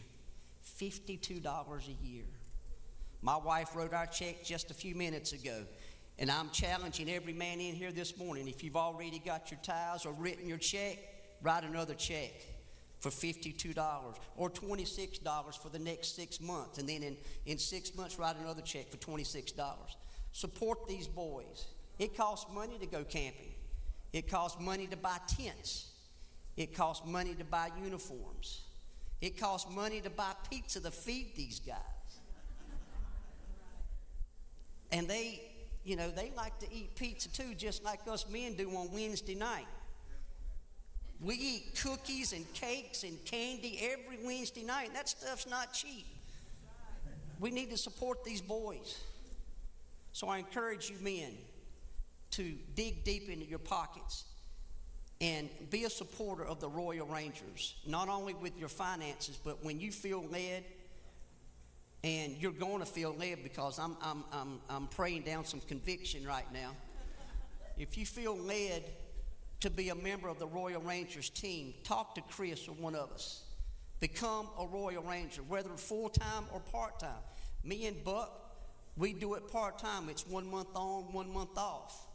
$52 a year. My wife wrote our check just a few minutes ago. And I'm challenging every man in here this morning if you've already got your tithes or written your check, write another check for $52 or $26 for the next six months. And then in, in six months, write another check for $26. Support these boys. It costs money to go camping, it costs money to buy tents, it costs money to buy uniforms, it costs money to buy pizza to feed these guys. And they, you know, they like to eat pizza too, just like us men do on Wednesday night. We eat cookies and cakes and candy every Wednesday night, and that stuff's not cheap. We need to support these boys. So I encourage you men to dig deep into your pockets and be a supporter of the Royal Rangers, not only with your finances, but when you feel led and you're going to feel led because I'm, I'm, I'm, I'm praying down some conviction right now. If you feel led to be a member of the Royal Rangers team, talk to Chris or one of us. Become a Royal Ranger, whether full time or part time. Me and Buck, we do it part time. It's one month on, one month off.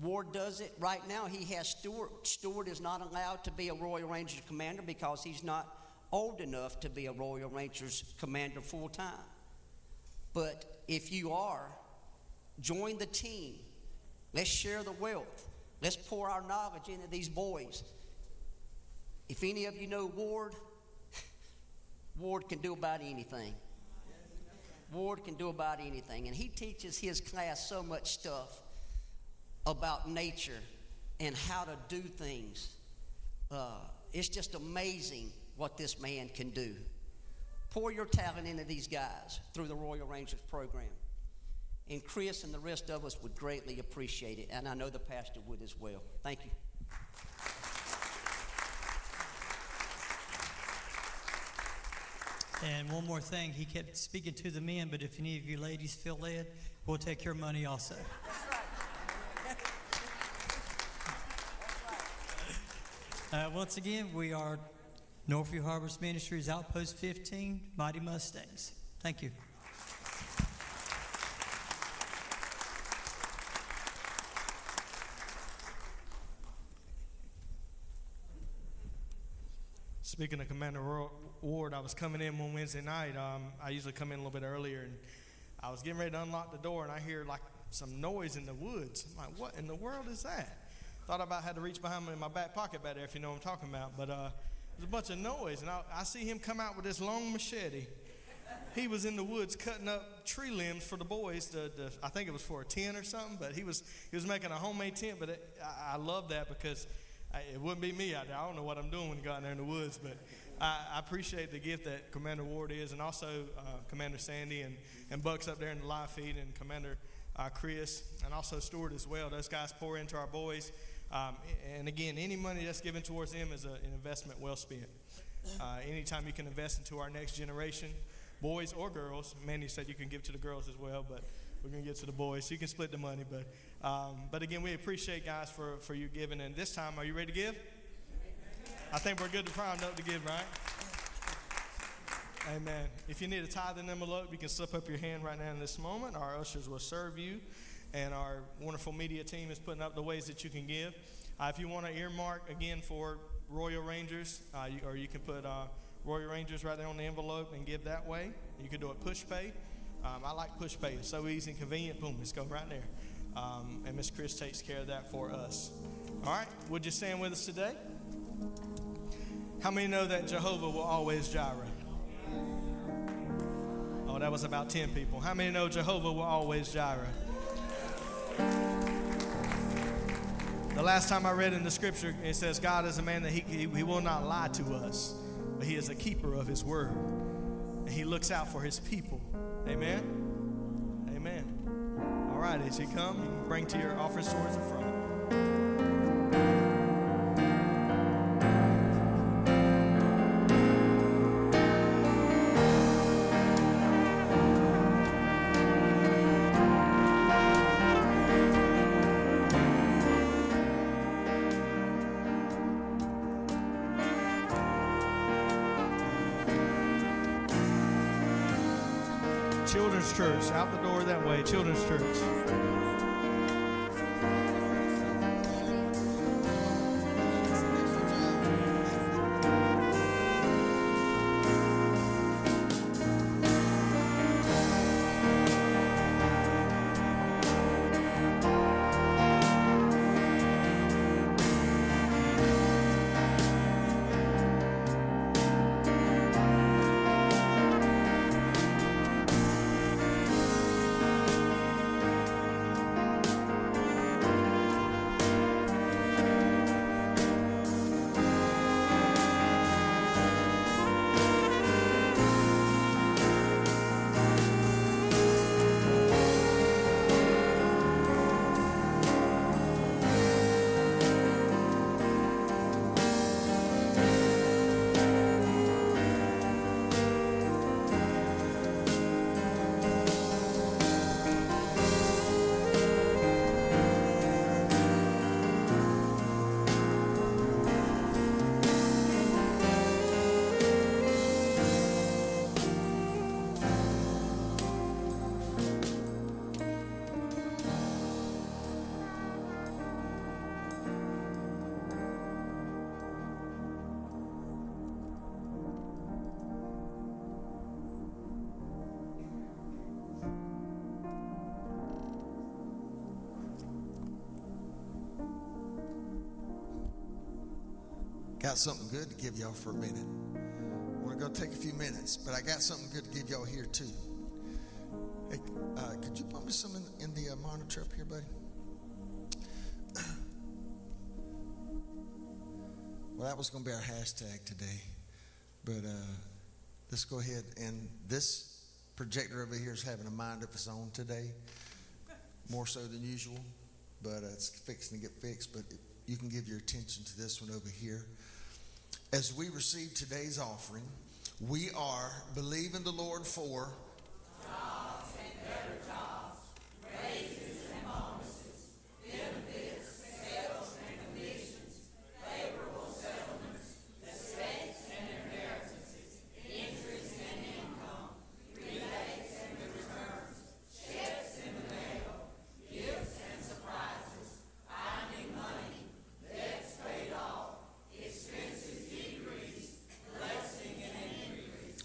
Ward does it right now. He has Stewart. Stewart is not allowed to be a Royal Rangers commander because he's not old enough to be a Royal Rangers commander full time. But if you are, join the team. Let's share the wealth. Let's pour our knowledge into these boys. If any of you know Ward, Ward can do about anything. Ward can do about anything. And he teaches his class so much stuff about nature and how to do things. Uh, it's just amazing what this man can do. Pour your talent into these guys through the Royal Rangers program. And Chris and the rest of us would greatly appreciate it. And I know the pastor would as well. Thank you. And one more thing, he kept speaking to the men, but if any of you ladies feel led, we'll take your money also. Uh, once again, we are Northview Harvest Ministries Outpost 15, Mighty Mustangs. Thank you. Speaking of Commander Ward, I was coming in one Wednesday night. Um, I usually come in a little bit earlier, and I was getting ready to unlock the door, and I hear like some noise in the woods. I'm like, what in the world is that? Thought I about had to reach behind me in my back pocket back there, if you know what I'm talking about. But uh, there's a bunch of noise, and I, I see him come out with this long machete. He was in the woods cutting up tree limbs for the boys. To, to, I think it was for a tent or something, but he was he was making a homemade tent. But it, I, I love that because I, it wouldn't be me out there. I don't know what I'm doing when you go out there in the woods, but I, I appreciate the gift that Commander Ward is, and also uh, Commander Sandy and, and Bucks up there in the live feed, and Commander uh, Chris, and also Stewart as well. Those guys pour into our boys. Um, and again, any money that's given towards them is a, an investment well spent. Uh, anytime you can invest into our next generation, boys or girls, Mandy said you can give to the girls as well, but we're going to get to the boys. You can split the money. But, um, but again, we appreciate, guys, for, for you giving. And this time, are you ready to give? I think we're good to primed up to give, right? Amen. If you need a tithe and envelope, you can slip up your hand right now in this moment. Our ushers will serve you, and our wonderful media team is putting up the ways that you can give. Uh, if you want to earmark again for Royal Rangers, uh, you, or you can put uh, Royal Rangers right there on the envelope and give that way. You can do it Pushpay. Um, I like Pushpay. It's so easy and convenient. Boom, let's go right there. Um, and Miss Chris takes care of that for us. All right, would you stand with us today? How many know that Jehovah will always Jireh? Oh, that was about 10 people. How many know Jehovah will always Jireh? The last time I read in the scripture, it says, God is a man that he, he, he will not lie to us, but he is a keeper of his word. And he looks out for his people. Amen? Amen. All right, as you come, you can bring to your offering towards the front. Church, out the door that way. Children's Church. Got something good to give y'all for a minute. We're going to take a few minutes, but I got something good to give y'all here too. Hey, uh, could you put me some in, in the uh, monitor up here, buddy? well, that was going to be our hashtag today, but uh, let's go ahead and this projector over here is having a mind of its own today, more so than usual, but uh, it's fixing to get fixed. But you can give your attention to this one over here. As we receive today's offering, we are believing the Lord for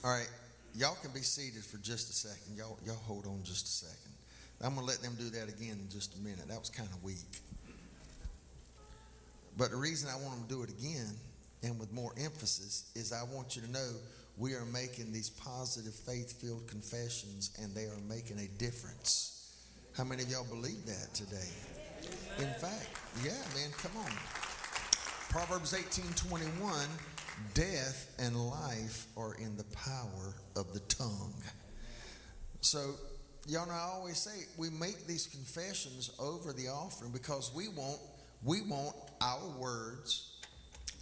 All right, y'all can be seated for just a second. Y'all, y'all hold on just a second. I'm going to let them do that again in just a minute. That was kind of weak. But the reason I want them to do it again and with more emphasis is I want you to know we are making these positive faith filled confessions and they are making a difference. How many of y'all believe that today? In fact, yeah, man, come on. Proverbs 18:21, death and life are in the power of the tongue. So, y'all know I always say we make these confessions over the offering because we want we want our words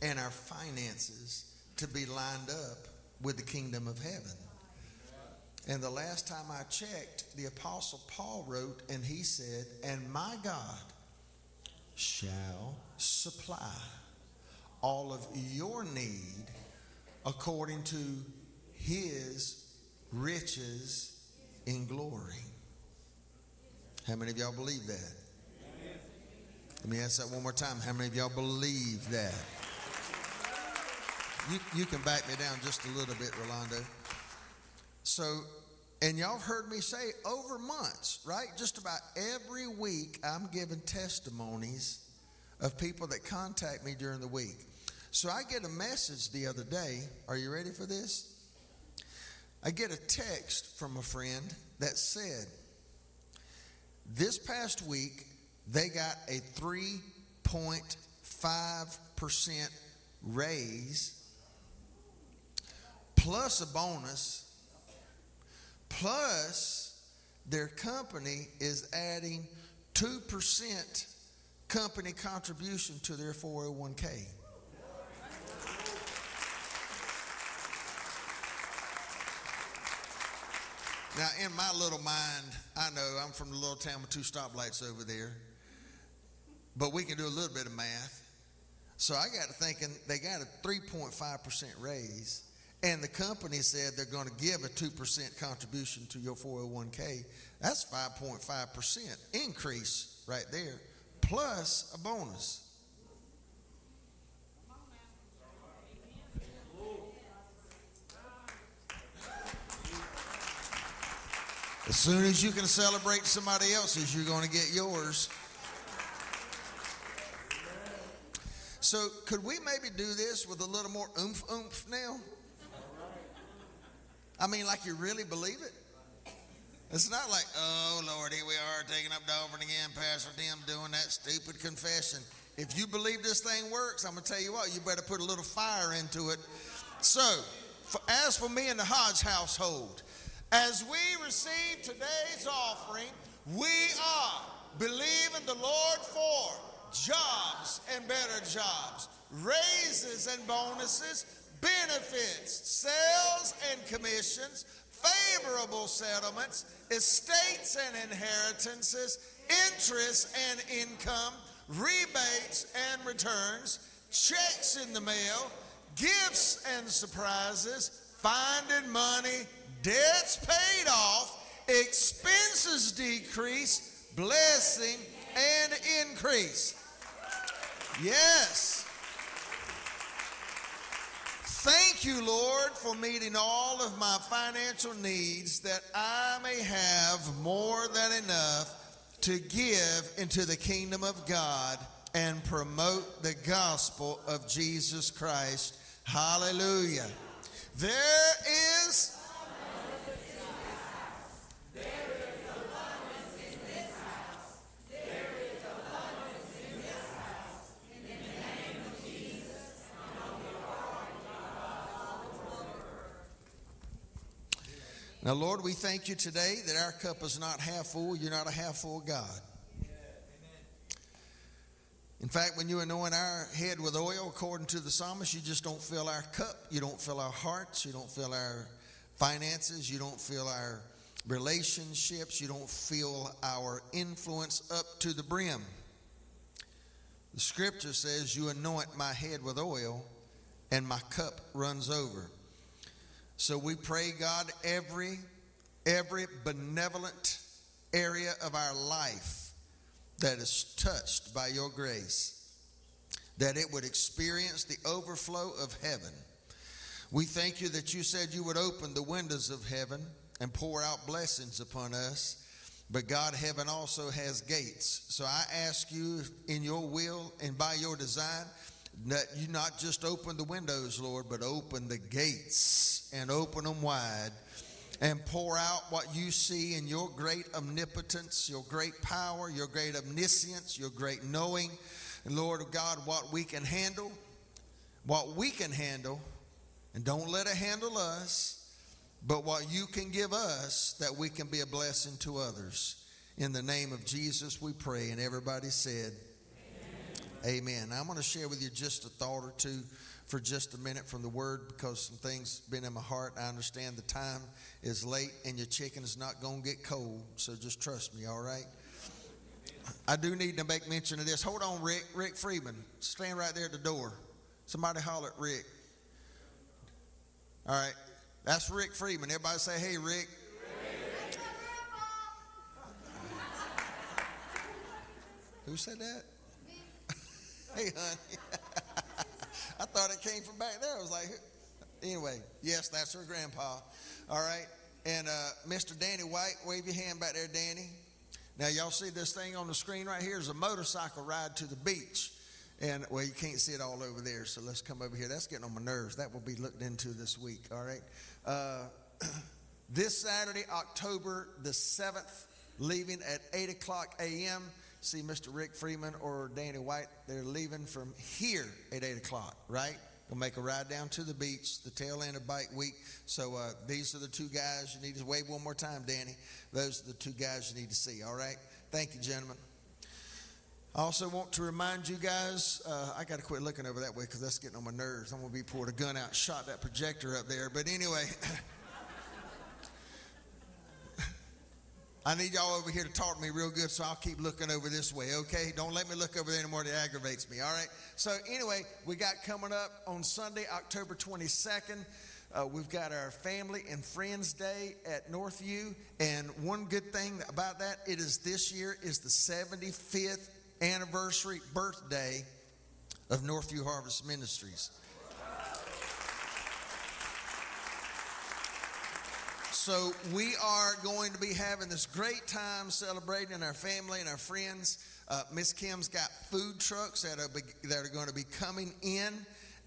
and our finances to be lined up with the kingdom of heaven. And the last time I checked, the Apostle Paul wrote, and he said, And my God shall supply all of your need according to his riches in glory. How many of y'all believe that? Let me ask that one more time. How many of y'all believe that? You, you can back me down just a little bit, Rolando. So, and y'all heard me say over months, right? Just about every week, I'm giving testimonies of people that contact me during the week. So I get a message the other day. Are you ready for this? I get a text from a friend that said, this past week, they got a 3.5% raise plus a bonus, plus their company is adding 2% company contribution to their 401k. Now, in my little mind, I know I'm from the little town with two stoplights over there, but we can do a little bit of math. So I got to thinking they got a 3.5% raise, and the company said they're going to give a 2% contribution to your 401k. That's 5.5% increase right there, plus a bonus. As soon as you can celebrate somebody else's, you're going to get yours. So, could we maybe do this with a little more oomph oomph now? I mean, like you really believe it? It's not like, oh Lord, here we are taking up offering again, Pastor Tim doing that stupid confession. If you believe this thing works, I'm going to tell you what, you better put a little fire into it. So, for, as for me and the Hodge household, as we receive today's offering, we are believing the Lord for jobs and better jobs, raises and bonuses, benefits, sales and commissions, favorable settlements, estates and inheritances, interest and income, rebates and returns, checks in the mail, gifts and surprises, finding money, debts paid off, expenses decrease, blessing and increase. Yes. Thank you, Lord, for meeting all of my financial needs that I may have more than enough to give into the kingdom of God and promote the gospel of Jesus Christ. Hallelujah. There is Now, Lord, we thank you today that our cup is not half full. You're not a half full God. In fact, when you anoint our head with oil, according to the psalmist, you just don't fill our cup. You don't fill our hearts. You don't fill our finances. You don't fill our relationships. You don't fill our influence up to the brim. The scripture says, You anoint my head with oil, and my cup runs over. So we pray, God, every every benevolent area of our life that is touched by your grace, that it would experience the overflow of heaven. We thank you that you said you would open the windows of heaven and pour out blessings upon us. But God, heaven also has gates. So I ask you in your will and by your design that you not just open the windows, Lord, but open the gates and open them wide and pour out what you see in your great omnipotence, your great power, your great omniscience, your great knowing. And Lord God, what we can handle, what we can handle, and don't let it handle us, but what you can give us that we can be a blessing to others. In the name of Jesus, we pray. And everybody said, Amen. Now, I'm going to share with you just a thought or two for just a minute from the word because some things been in my heart. I understand the time is late and your chicken is not going to get cold, so just trust me, all right? I do need to make mention of this. Hold on, Rick. Rick Freeman. Stand right there at the door. Somebody holler at Rick. All right. That's Rick Freeman. Everybody say, hey, Rick. Who said that? Honey. I thought it came from back there. I was like, anyway, yes, that's her grandpa. All right. And uh, Mr. Danny White, wave your hand back there, Danny. Now, y'all see this thing on the screen right here is a motorcycle ride to the beach. And, well, you can't see it all over there, so let's come over here. That's getting on my nerves. That will be looked into this week, all right? Uh, this Saturday, October the 7th, leaving at 8 o'clock a.m., see Mr. Rick Freeman or Danny White. They're leaving from here at 8 o'clock, right? We'll make a ride down to the beach, the tail end of bike week. So uh, these are the two guys you need to wave one more time, Danny. Those are the two guys you need to see, all right? Thank you, gentlemen. I also want to remind you guys, uh, I got to quit looking over that way because that's getting on my nerves. I'm going to be pulled a gun out, shot that projector up there. But anyway. I need y'all over here to talk to me real good, so I'll keep looking over this way, okay? Don't let me look over there anymore. That aggravates me, all right? So, anyway, we got coming up on Sunday, October 22nd. Uh, we've got our Family and Friends Day at Northview. And one good thing about that, it is this year is the 75th anniversary birthday of Northview Harvest Ministries. So we are going to be having this great time celebrating our family and our friends. Uh, Miss Kim's got food trucks that are, be, that are going to be coming in,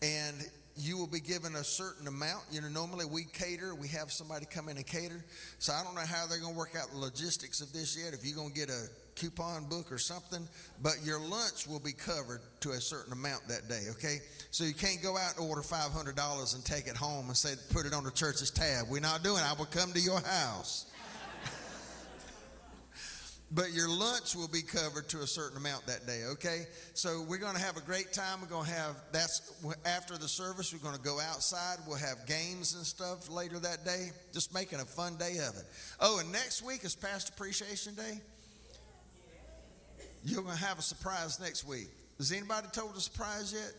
and you will be given a certain amount. You know, normally we cater, we have somebody come in and cater. So I don't know how they're going to work out the logistics of this yet. If you're going to get a coupon book or something, but your lunch will be covered to a certain amount that day, okay? So you can't go out and order $500 and take it home and say, put it on the church's tab. We're not doing it. I will come to your house. but your lunch will be covered to a certain amount that day, okay? So we're going to have a great time. We're going to have, that's after the service, we're going to go outside. We'll have games and stuff later that day, just making a fun day of it. Oh, and next week is Pastor Appreciation Day. You're going to have a surprise next week. Has anybody told a surprise yet?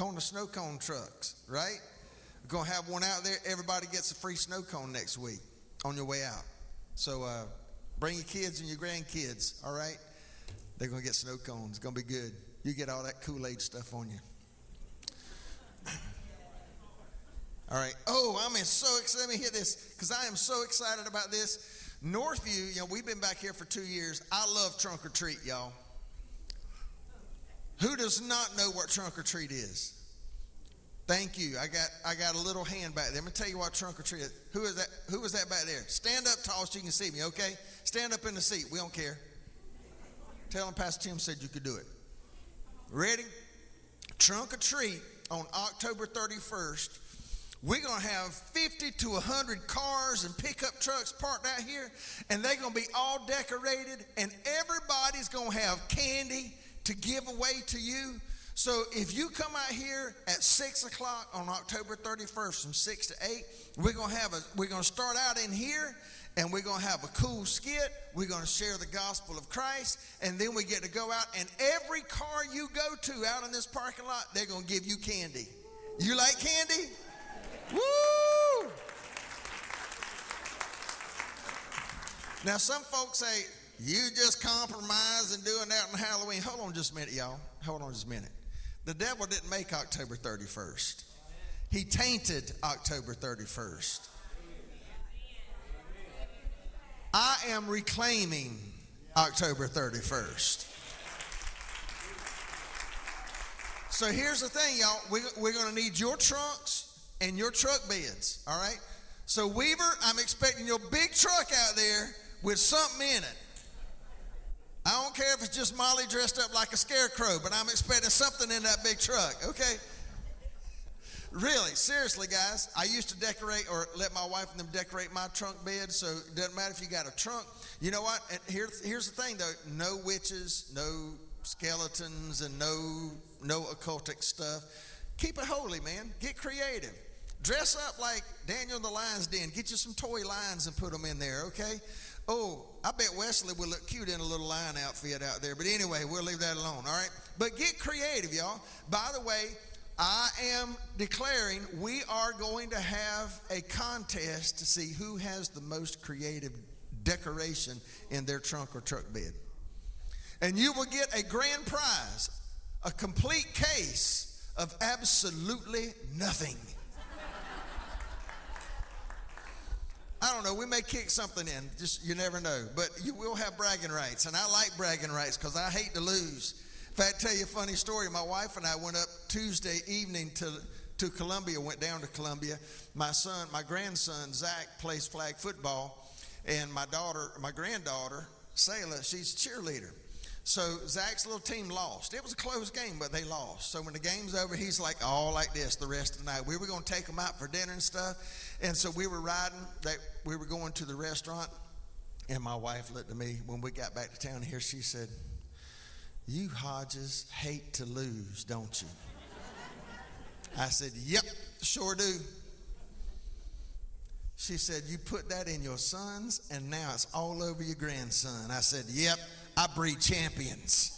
Kona snow cone trucks, right? We're going to have one out there. Everybody gets a free snow cone next week on your way out. So uh, bring your kids and your grandkids, all right? They're going to get snow cones. It's going to be good. You get all that Kool Aid stuff on you. All right. Oh, I'm so excited. Let me hear this because I am so excited about this. Northview, you know, we've been back here for two years. I love trunk or treat, y'all. Who does not know what trunk or treat is? Thank you. I got I got a little hand back there. Let me tell you what trunk or treat is. Who is that? Who is that back there? Stand up tall so you can see me, okay? Stand up in the seat. We don't care. Tell him Pastor Tim said you could do it. Ready? Trunk or treat on October 31st we're going to have 50 to 100 cars and pickup trucks parked out here, and they're going to be all decorated, and everybody's going to have candy to give away to you. So if you come out here at 6 o'clock on October 31st from 6 to 8, we're to have a, we're to start out in here, and we're to have a cool skit. We're to share the gospel of Christ, and then we get to go out, and every car you go to out in this parking lot, they're to give you candy. You like candy? Woo! Now, some folks say, you just compromise and doing that on Halloween. Hold on just a minute, y'all. Hold on just a minute. The devil didn't make October 31st. He tainted October 31st. I am reclaiming October 31st. So here's the thing, y'all. We, we're going to need your trunks and your truck beds, all right? So, Weaver, I'm expecting your big truck out there with something in it. I don't care if it's just Molly dressed up like a scarecrow, but I'm expecting something in that big truck, okay? Really, seriously, guys. I used to decorate or let my wife and them decorate my trunk bed, so it doesn't matter if you got a trunk. You know what? And here, here's the thing, though: no witches, no skeletons, and no no occultic stuff. Keep it holy, man. Get creative. Dress up like Daniel in the lion's den. Get you some toy lions and put them in there, okay? Oh, I bet Wesley would look cute in a little lion outfit out there. But anyway, we'll leave that alone, all right? But get creative, y'all. By the way, I am declaring we are going to have a contest to see who has the most creative decoration in their trunk or truck bed. And you will get a grand prize, a complete case of absolutely nothing. I don't know. We may kick something in. Just you never know. But you will have bragging rights, and I like bragging rights because I hate to lose. In fact, tell you a funny story. My wife and I went up Tuesday evening to to Columbia. Went down to Columbia. My son, my grandson Zach, plays flag football, and my daughter, my granddaughter Selah, she's a cheerleader. So Zach's little team lost. It was a close game, but they lost. So when the game's over, he's like all like this the rest of the night. We were going to take them out for dinner and stuff, and so we were riding. That we were going to the restaurant, and my wife looked at me when we got back to town. Here she said, "You Hodges hate to lose, don't you?" I said, "Yep, sure do." She said, "You put that in your sons, and now it's all over your grandson." I said, "Yep." I breed champions.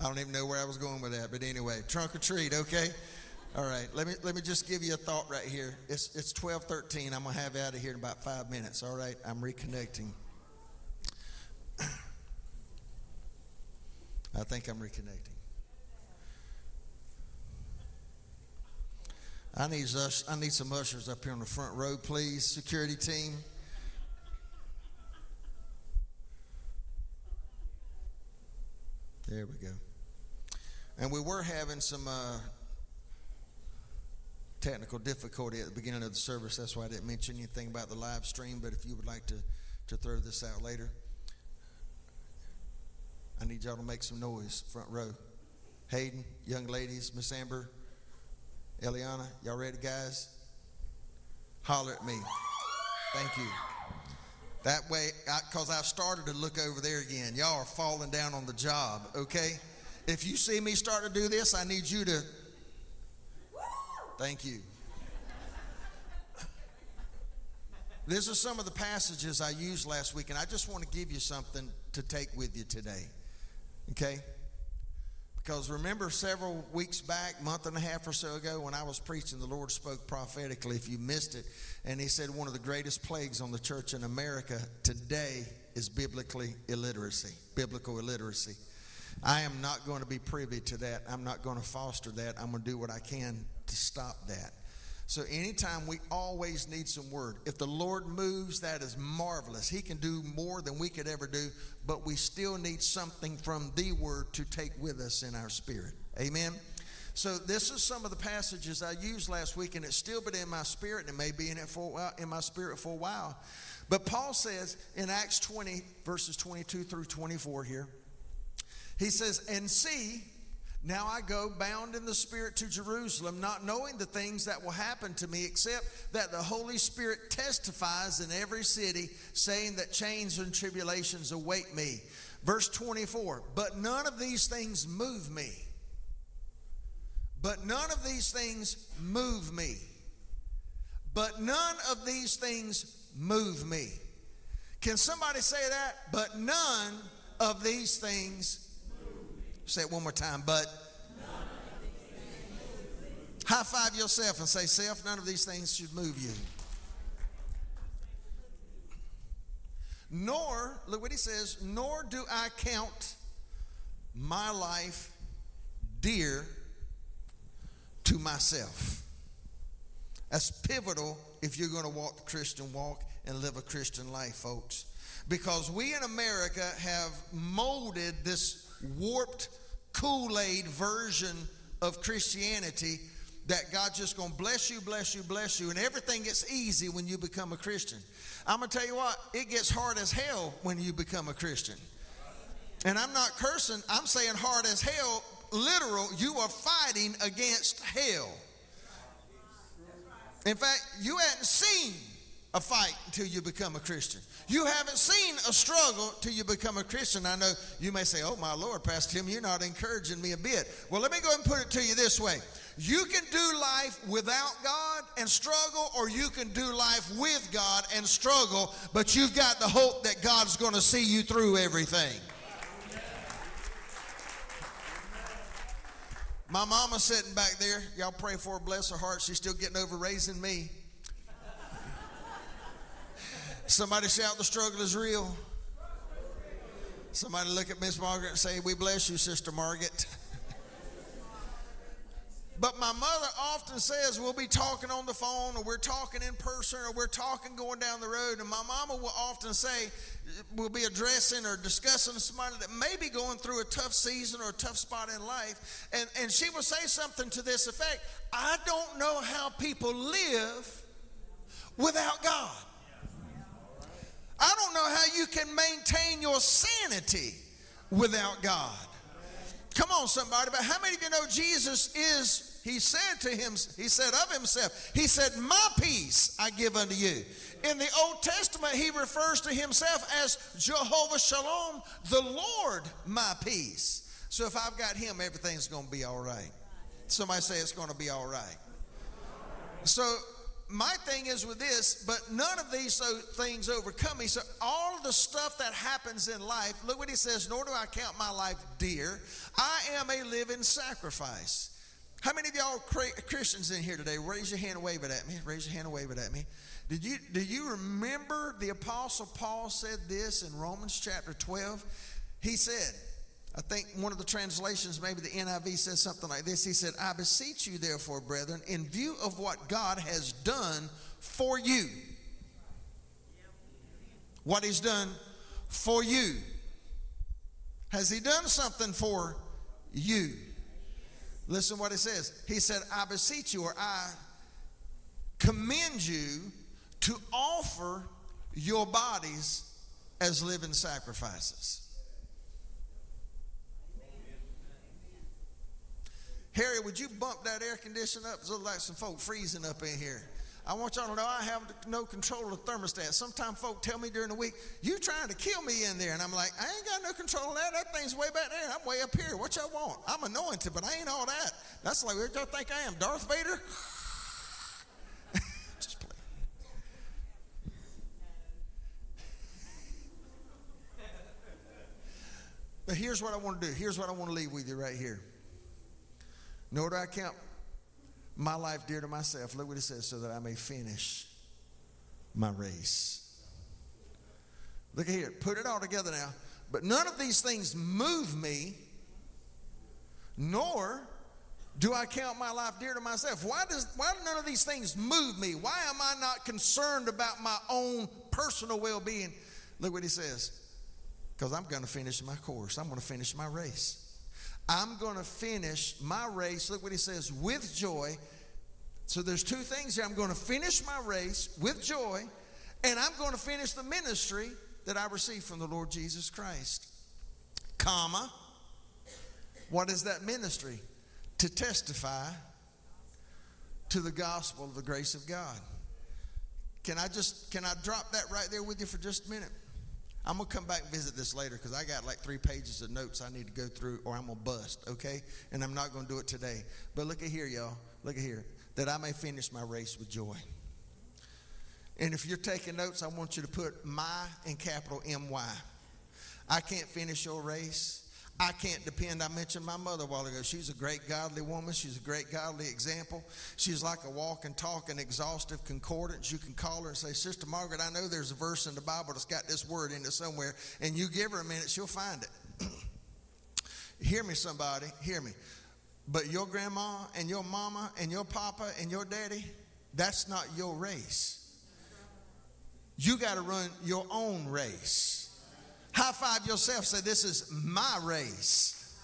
I don't even know where I was going with that, but anyway, trunk or treat, okay? All right, let me let me just give you a thought right here. It's it's twelve thirteen. I'm gonna have out of here in about five minutes. All right, I'm reconnecting. I think I'm reconnecting. I need us. I need some ushers up here on the front row, please. Security team. There we go. And we were having some uh, technical difficulty at the beginning of the service. That's why I didn't mention anything about the live stream. But if you would like to, to throw this out later, I need y'all to make some noise, front row. Hayden, young ladies, Miss Amber, Eliana, y'all ready, guys? Holler at me. Thank you. That way, because I, I started to look over there again. Y'all are falling down on the job, okay? If you see me start to do this, I need you to. Thank you. These are some of the passages I used last week, and I just want to give you something to take with you today. Okay? Because remember, several weeks back, month and a half or so ago, when I was preaching, the Lord spoke prophetically. If you missed it, and He said one of the greatest plagues on the church in America today is biblically illiteracy, biblical illiteracy. I am not going to be privy to that. I'm not going to foster that. I'm going to do what I can to stop that. So anytime we always need some word. If the Lord moves, that is marvelous. He can do more than we could ever do, but we still need something from the word to take with us in our spirit. Amen. So this is some of the passages I used last week, and it's still been in my spirit, and it may be in it for a while, in my spirit for a while. But Paul says in Acts 20, verses 22 through 24 here, he says, And see, now I go bound in the Spirit to Jerusalem, not knowing the things that will happen to me, except that the Holy Spirit testifies in every city, saying that chains and tribulations await me. Verse 24, but none of these things move me. But none of these things move me. But none of these things move me. Can somebody say that? But none of these things Say it one more time, but high five yourself and say, Self, none of these things should move you. Nor, look what he says, nor do I count my life dear to myself. That's pivotal if you're going to walk the Christian walk and live a Christian life, folks. Because we in America have molded this warped Kool Aid version of Christianity that God's just going to bless you, bless you, bless you, and everything gets easy when you become a Christian. I'm going to tell you what, it gets hard as hell when you become a Christian. And I'm not cursing, I'm saying hard as hell, literal, you are fighting against hell. In fact, you hadn't seen a fight until you become a Christian. You haven't seen a struggle till you become a Christian. I know you may say, Oh, my Lord, Pastor Tim, you're not encouraging me a bit. Well, let me go and put it to you this way you can do life without God and struggle, or you can do life with God and struggle, but you've got the hope that God's going to see you through everything. My mama's sitting back there. Y'all pray for her, bless her heart. She's still getting over raising me. Somebody shout, The struggle is real. Somebody look at Miss Margaret and say, We bless you, Sister Margaret. But my mother often says we'll be talking on the phone or we're talking in person or we're talking going down the road. And my mama will often say, we'll be addressing or discussing somebody that may be going through a tough season or a tough spot in life. And, and she will say something to this effect I don't know how people live without God. I don't know how you can maintain your sanity without God. Come on, somebody. But how many of you know Jesus is, he said to him, he said of himself, he said, My peace I give unto you. In the Old Testament, he refers to himself as Jehovah Shalom, the Lord my peace. So if I've got him, everything's going to be all right. Somebody say it's going to be all right. So my thing is with this, but none of these things overcome me. So all the stuff that happens in life, look what he says, nor do I count my life dear. I am a living sacrifice. How many of y'all Christians in here today? Raise your hand and wave it at me. Raise your hand and wave it at me. Did you do you remember the apostle Paul said this in Romans chapter 12? He said, I think one of the translations, maybe the NIV says something like this. He said, I beseech you, therefore, brethren, in view of what God has done for you. What he's done for you. Has he done something for you? Listen what it says. He said, I beseech you, or I commend you to offer your bodies as living sacrifices. Harry, would you bump that air conditioner up? It looks like some folk freezing up in here. I want y'all to know I have no control of the thermostat. Sometimes folk tell me during the week, you trying to kill me in there. And I'm like, I ain't got no control of that. That thing's way back there. I'm way up here. What y'all want? I'm anointed, but I ain't all that. That's like, what y'all think I am? Darth Vader? Just play. But here's what I want to do. Here's what I want to leave with you right here. Nor do I count my life dear to myself. Look what it says, so that I may finish my race. Look here, put it all together now. But none of these things move me, nor do I count my life dear to myself. Why does why do none of these things move me? Why am I not concerned about my own personal well-being? Look what he says. Because I'm going to finish my course. I'm going to finish my race. I'm going to finish my race. Look what he says with joy. So there's two things here. I'm going to finish my race with joy, and I'm going to finish the ministry that I received from the Lord Jesus Christ. Comma. What is that ministry? To testify to the gospel of the grace of God. Can I just can I drop that right there with you for just a minute? I'm to come back and visit this later because I got like three pages of notes I need to go through or I'm to bust, okay? And I'm not to do it today. But look at here, y'all. Look at here. That I may finish my race with joy. And if you're taking notes, I want you to put my in capital M Y. I can't finish your race. I can't depend. I mentioned my mother a while ago. She's a great godly woman. She's a great godly example. She's like a walking, talking, exhaustive concordance. You can call her and say, Sister Margaret, I know there's a verse in the Bible that's got this word in it somewhere, and you give her a minute, she'll find it. hear me, somebody. Hear me. But your grandma and your mama and your papa and your daddy, that's not your race. You got to run your own race. High five yourself. Say, This is my race.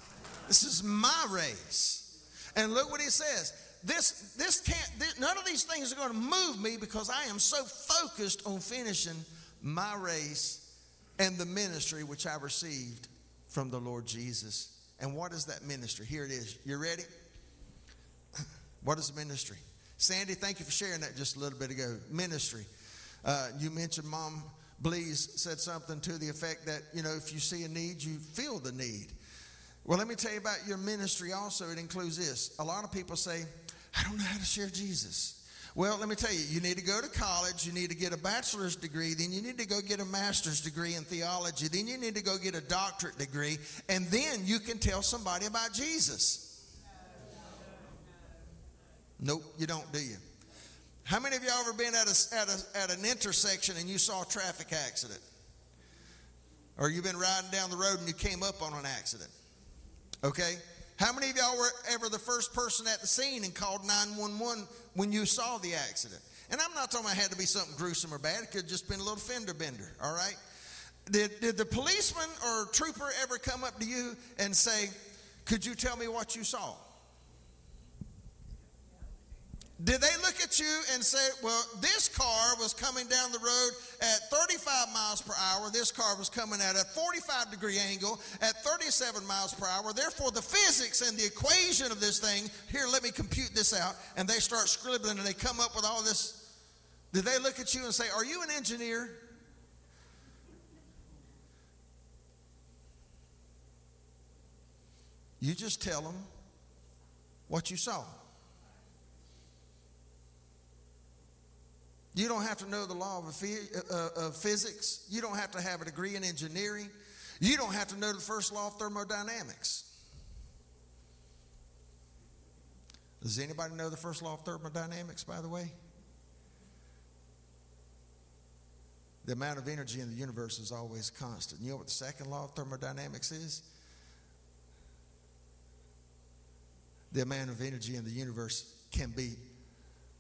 This is my race. And look what he says. This, this can't, this, none of these things are going to move me because I am so focused on finishing my race and the ministry which I received from the Lord Jesus. And what is that ministry? Here it is. You ready? What is the ministry? Sandy, thank you for sharing that just a little bit ago. Ministry. Uh, you mentioned Mom Blees said something to the effect that, you know, if you see a need, you feel the need. Well, let me tell you about your ministry also. It includes this. A lot of people say, I don't know how to share Jesus. Well, let me tell you, you need to go to college, you need to get a bachelor's degree, then you need to go get a master's degree in theology, then you need to go get a doctorate degree, and then you can tell somebody about Jesus. Nope, you don't, do you? How many of y'all ever been at, a, at, a, at an intersection and you saw a traffic accident? Or you've been riding down the road and you came up on an accident? Okay? How many of y'all were ever the first person at the scene and called 911 when you saw the accident? And I'm not talking about it had to be something gruesome or bad. It could have just been a little fender bender, all right? Did, did the policeman or trooper ever come up to you and say, Could you tell me what you saw? Did they look at you and say, well, this car was coming down the road at 35 miles per hour. This car was coming at a 45 degree angle at 37 miles per hour. Therefore, the physics and the equation of this thing, here, let me compute this out. And they start scribbling and they come up with all this. Did they look at you and say, are you an engineer? You just tell them what you saw. You don't have to know the law of, uh, of, physics. You don't have to have a degree in engineering. You don't have to know the first law of thermodynamics. Does anybody know the first law of thermodynamics, by the way? The amount of energy in the universe is always constant. You know what the second law of thermodynamics is? The amount of energy in the universe can be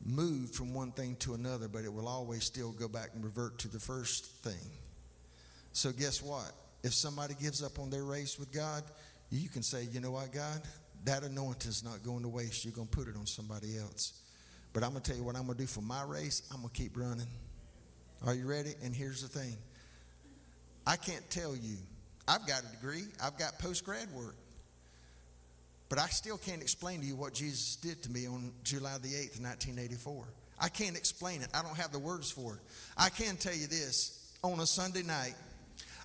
moved from one thing to another, but it will always still go back and revert to the first thing. So, guess what? If somebody gives up on their race with God, you can say, you know what, God? That anointing is not going to waste. You're going to put it on somebody else. But I'm going to tell you what I'm going to do for my race. I'm going to keep running. Are you ready? And here's the thing I can't tell you. I've got a degree, I've got post grad work. But I still can't explain to you what Jesus did to me on July the 8th, 1984. I can't explain it. I don't have the words for it. I can tell you this. On a Sunday night,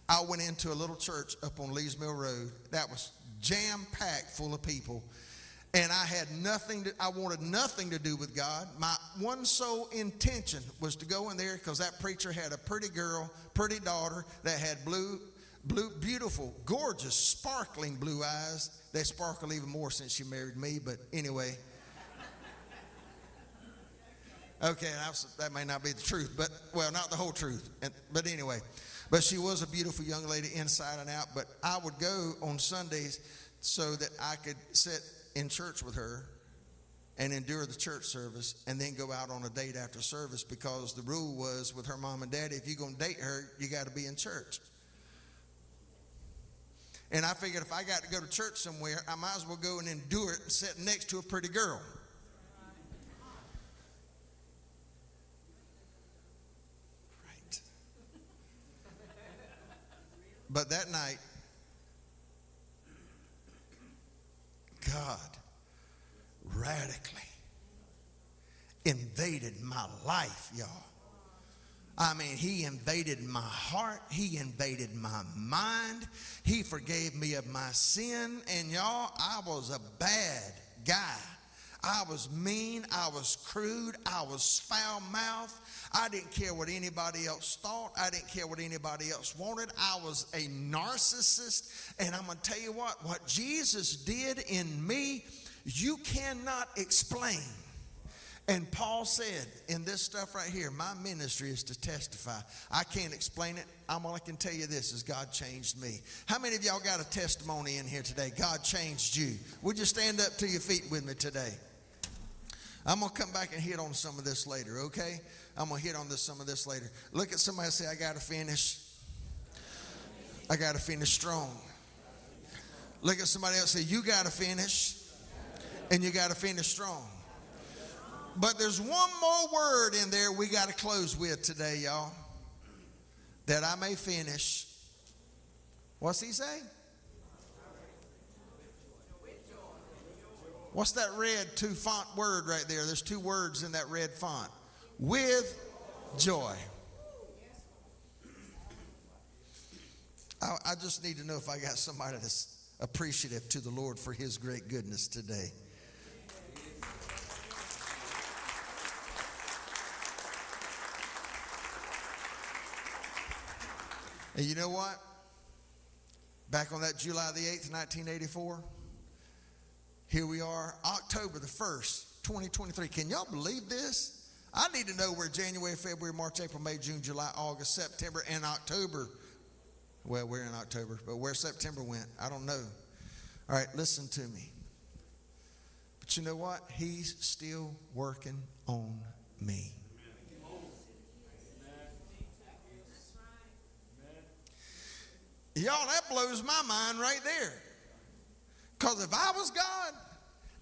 I went into a little church up on Lees Mill Road that was jam packed full of people. And I had nothing to, I wanted nothing to do with God. My one sole intention was to go in there because that preacher had a pretty girl, pretty daughter that had blue, blue, beautiful, gorgeous, sparkling blue eyes they sparkle even more since she married me, but anyway. Okay, that may not be the truth, but, well, not the whole truth. And, but anyway, but she was a beautiful young lady inside and out. But I would go on Sundays so that I could sit in church with her and endure the church service and then go out on a date after service because the rule was with her mom and daddy if you're going to date her, you got to be in church. And I figured if I got to go to church somewhere, I might as well go and endure it sitting next to a pretty girl. Right. But that night, God radically invaded my life, y'all. I mean, he invaded my heart. He invaded my mind. He forgave me of my sin. And y'all, I was a bad guy. I was mean. I was crude. I was foul mouthed. I didn't care what anybody else thought. I didn't care what anybody else wanted. I was a narcissist. And I'm going to tell you what, what Jesus did in me, you cannot explain. And Paul said in this stuff right here, my ministry is to testify. I can't explain it. I'm all I can tell you this is God changed me. How many of y'all got a testimony in here today? God changed you. Would you stand up to your feet with me today? I'm gonna come back and hit on some of this later, okay? I'm gonna hit on this some of this later. Look at somebody say, I gotta finish. I gotta finish strong. Look at somebody else say, You gotta finish, and you gotta finish strong. But there's one more word in there we got to close with today, y'all. That I may finish. What's he say? What's that red two font word right there? There's two words in that red font. With joy. I, I just need to know if I got somebody that's appreciative to the Lord for his great goodness today. And you know what? Back on that July the 8th, 1984, here we are, October the 1st, 2023. Can y'all believe this? I need to know where January, February, March, April, May, June, July, August, September, and October. Well, we're in October, but where September went, I don't know. All right, listen to me. But you know what? He's still working on me. Y'all, that blows my mind right there. Because if I was God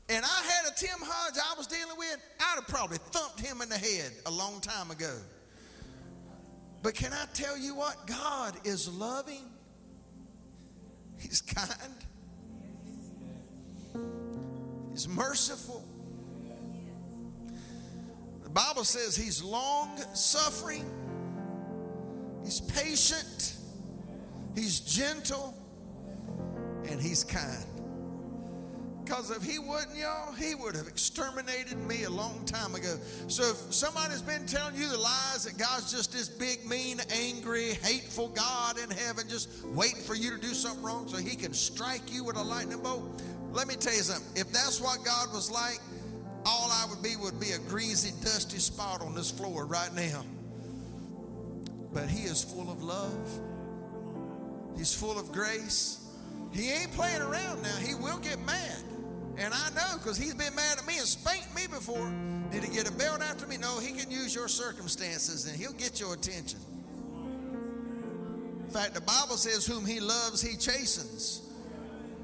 and I had a Tim Hodge I was dealing with, I'd have probably thumped him in the head a long time ago. But can I tell you what? God is loving, He's kind, He's merciful. The Bible says He's long suffering, He's patient. He's gentle and he's kind. Because if he wouldn't, y'all, he would have exterminated me a long time ago. So if somebody's been telling you the lies that God's just this big, mean, angry, hateful God in heaven, just waiting for you to do something wrong so he can strike you with a lightning bolt, let me tell you something. If that's what God was like, all I would be would be a greasy, dusty spot on this floor right now. But he is full of love. He's full of grace. He ain't playing around now. He will get mad. And I know because he's been mad at me and spanked me before. Did he get a belt after me? No, he can use your circumstances and he'll get your attention. In fact, the Bible says, Whom he loves, he chastens.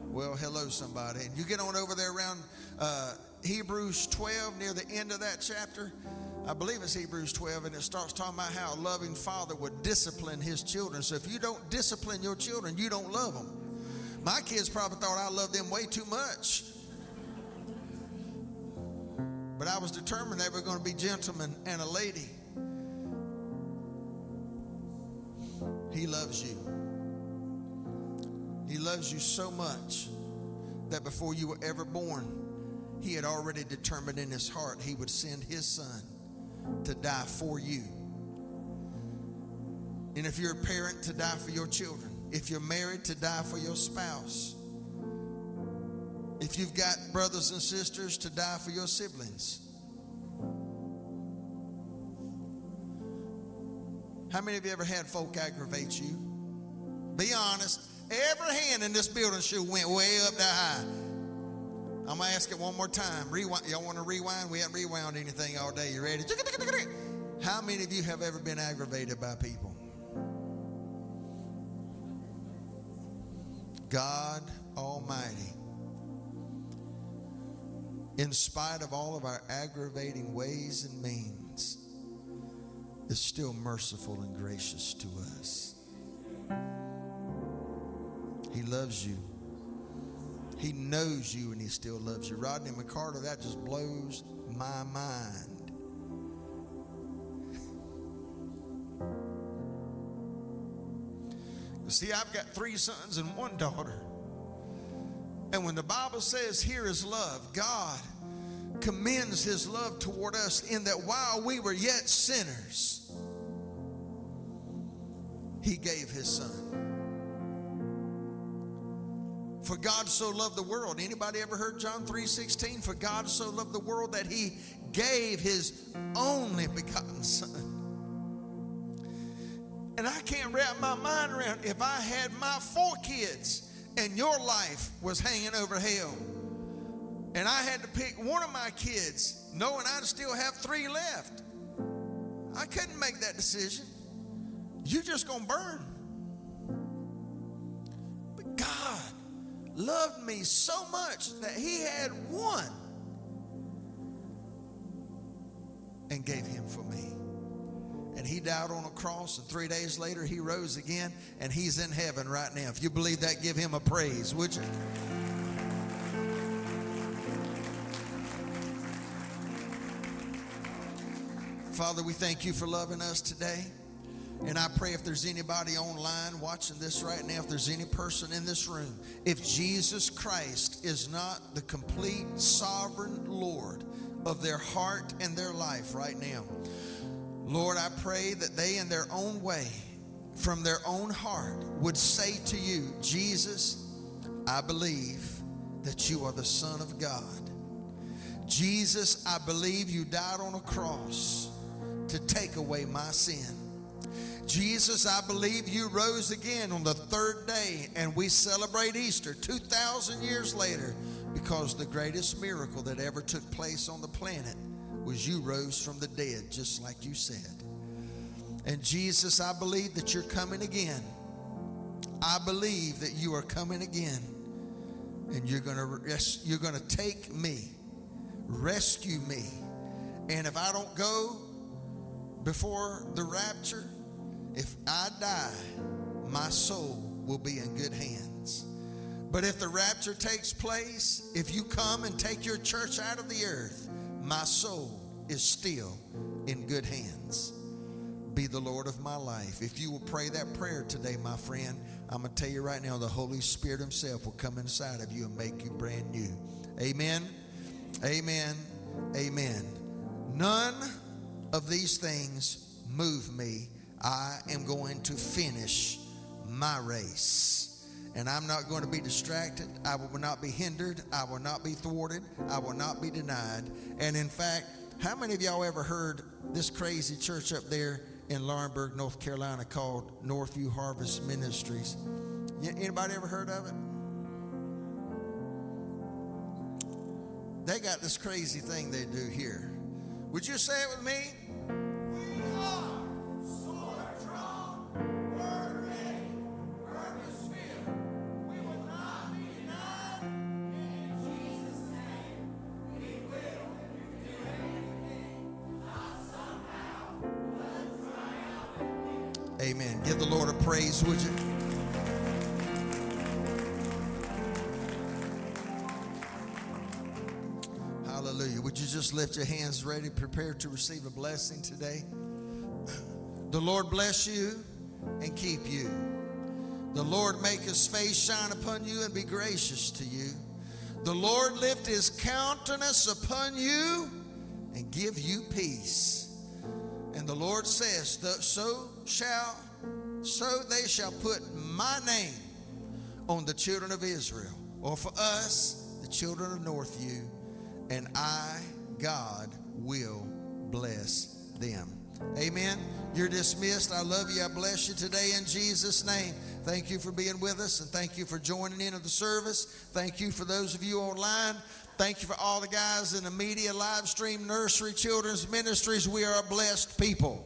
Well, hello, somebody. And you get on over there around uh, Hebrews 12, near the end of that chapter. I believe it's Hebrews 12, and it starts talking about how a loving father would discipline his children. So if you don't discipline your children, you don't love them. My kids probably thought I loved them way too much. But I was determined they were going to be gentlemen and a lady. He loves you. He loves you so much that before you were ever born, he had already determined in his heart he would send his son to die for you. And if you're a parent, to die for your children. If you're married, to die for your spouse. If you've got brothers and sisters, to die for your siblings. How many of you ever had folk aggravate you? Be honest. Every hand in this building shoe went way up that high. I'm gonna ask it one more time. Rewind. Y'all want to rewind? We haven't rewound anything all day. You ready? How many of you have ever been aggravated by people? God Almighty, in spite of all of our aggravating ways and means, is still merciful and gracious to us. He loves you. He knows you and he still loves you. Rodney McCarter, that just blows my mind. See, I've got three sons and one daughter. And when the Bible says here is love, God, commends his love toward us in that while we were yet sinners, he gave his son. For God so loved the world. Anybody ever heard John 3:16? For God so loved the world that he gave his only begotten son. And I can't wrap my mind around if I had my four kids and your life was hanging over hell. And I had to pick one of my kids, knowing I'd still have three left. I couldn't make that decision. You're just going to burn. But God loved me so much that He had one and gave Him for me. And He died on a cross, and three days later He rose again, and He's in heaven right now. If you believe that, give Him a praise, would you? Father, we thank you for loving us today. And I pray if there's anybody online watching this right now, if there's any person in this room, if Jesus Christ is not the complete sovereign Lord of their heart and their life right now, Lord, I pray that they, in their own way, from their own heart, would say to you, Jesus, I believe that you are the Son of God. Jesus, I believe you died on a cross to take away my sin. Jesus, I believe you rose again on the third day, and we celebrate Easter 2,000 years later because the greatest miracle that ever took place on the planet was you rose from the dead, just like you said. And Jesus, I believe that you're coming again. I believe that you are coming again, and you're going to res- you're going to take me, rescue me, and if I don't go before the rapture, if I die, my soul will be in good hands. But if the rapture takes place, if you come and take your church out of the earth, my soul is still in good hands. Be the Lord of my life. If you will pray that prayer today, my friend, I'm going to tell you right now the Holy Spirit Himself will come inside of you and make you brand new. Amen. Amen. Amen. None of these things move me. I am going to finish my race. And I'm not going to be distracted. I will not be hindered. I will not be thwarted. I will not be denied. And in fact, how many of y'all ever heard this crazy church up there in Laurinburg, North Carolina called Northview Harvest Ministries? Anybody ever heard of it? They got this crazy thing they do here. Would you say it with me? The Lord a praise, would you? Hallelujah. Would you just lift your hands ready, prepared to receive a blessing today? The Lord bless you and keep you. The Lord make his face shine upon you and be gracious to you. The Lord lift his countenance upon you and give you peace. And the Lord says, So shall, so they shall put my name on the children of Israel, or for us, the children of Northview, and I, God, will bless them. Amen. You're dismissed. I love you. I bless you today in Jesus' name. Thank you for being with us and thank you for joining in of the service. Thank you for those of you online. Thank you for all the guys in the media, live stream, nursery, children's ministries. We are a blessed people.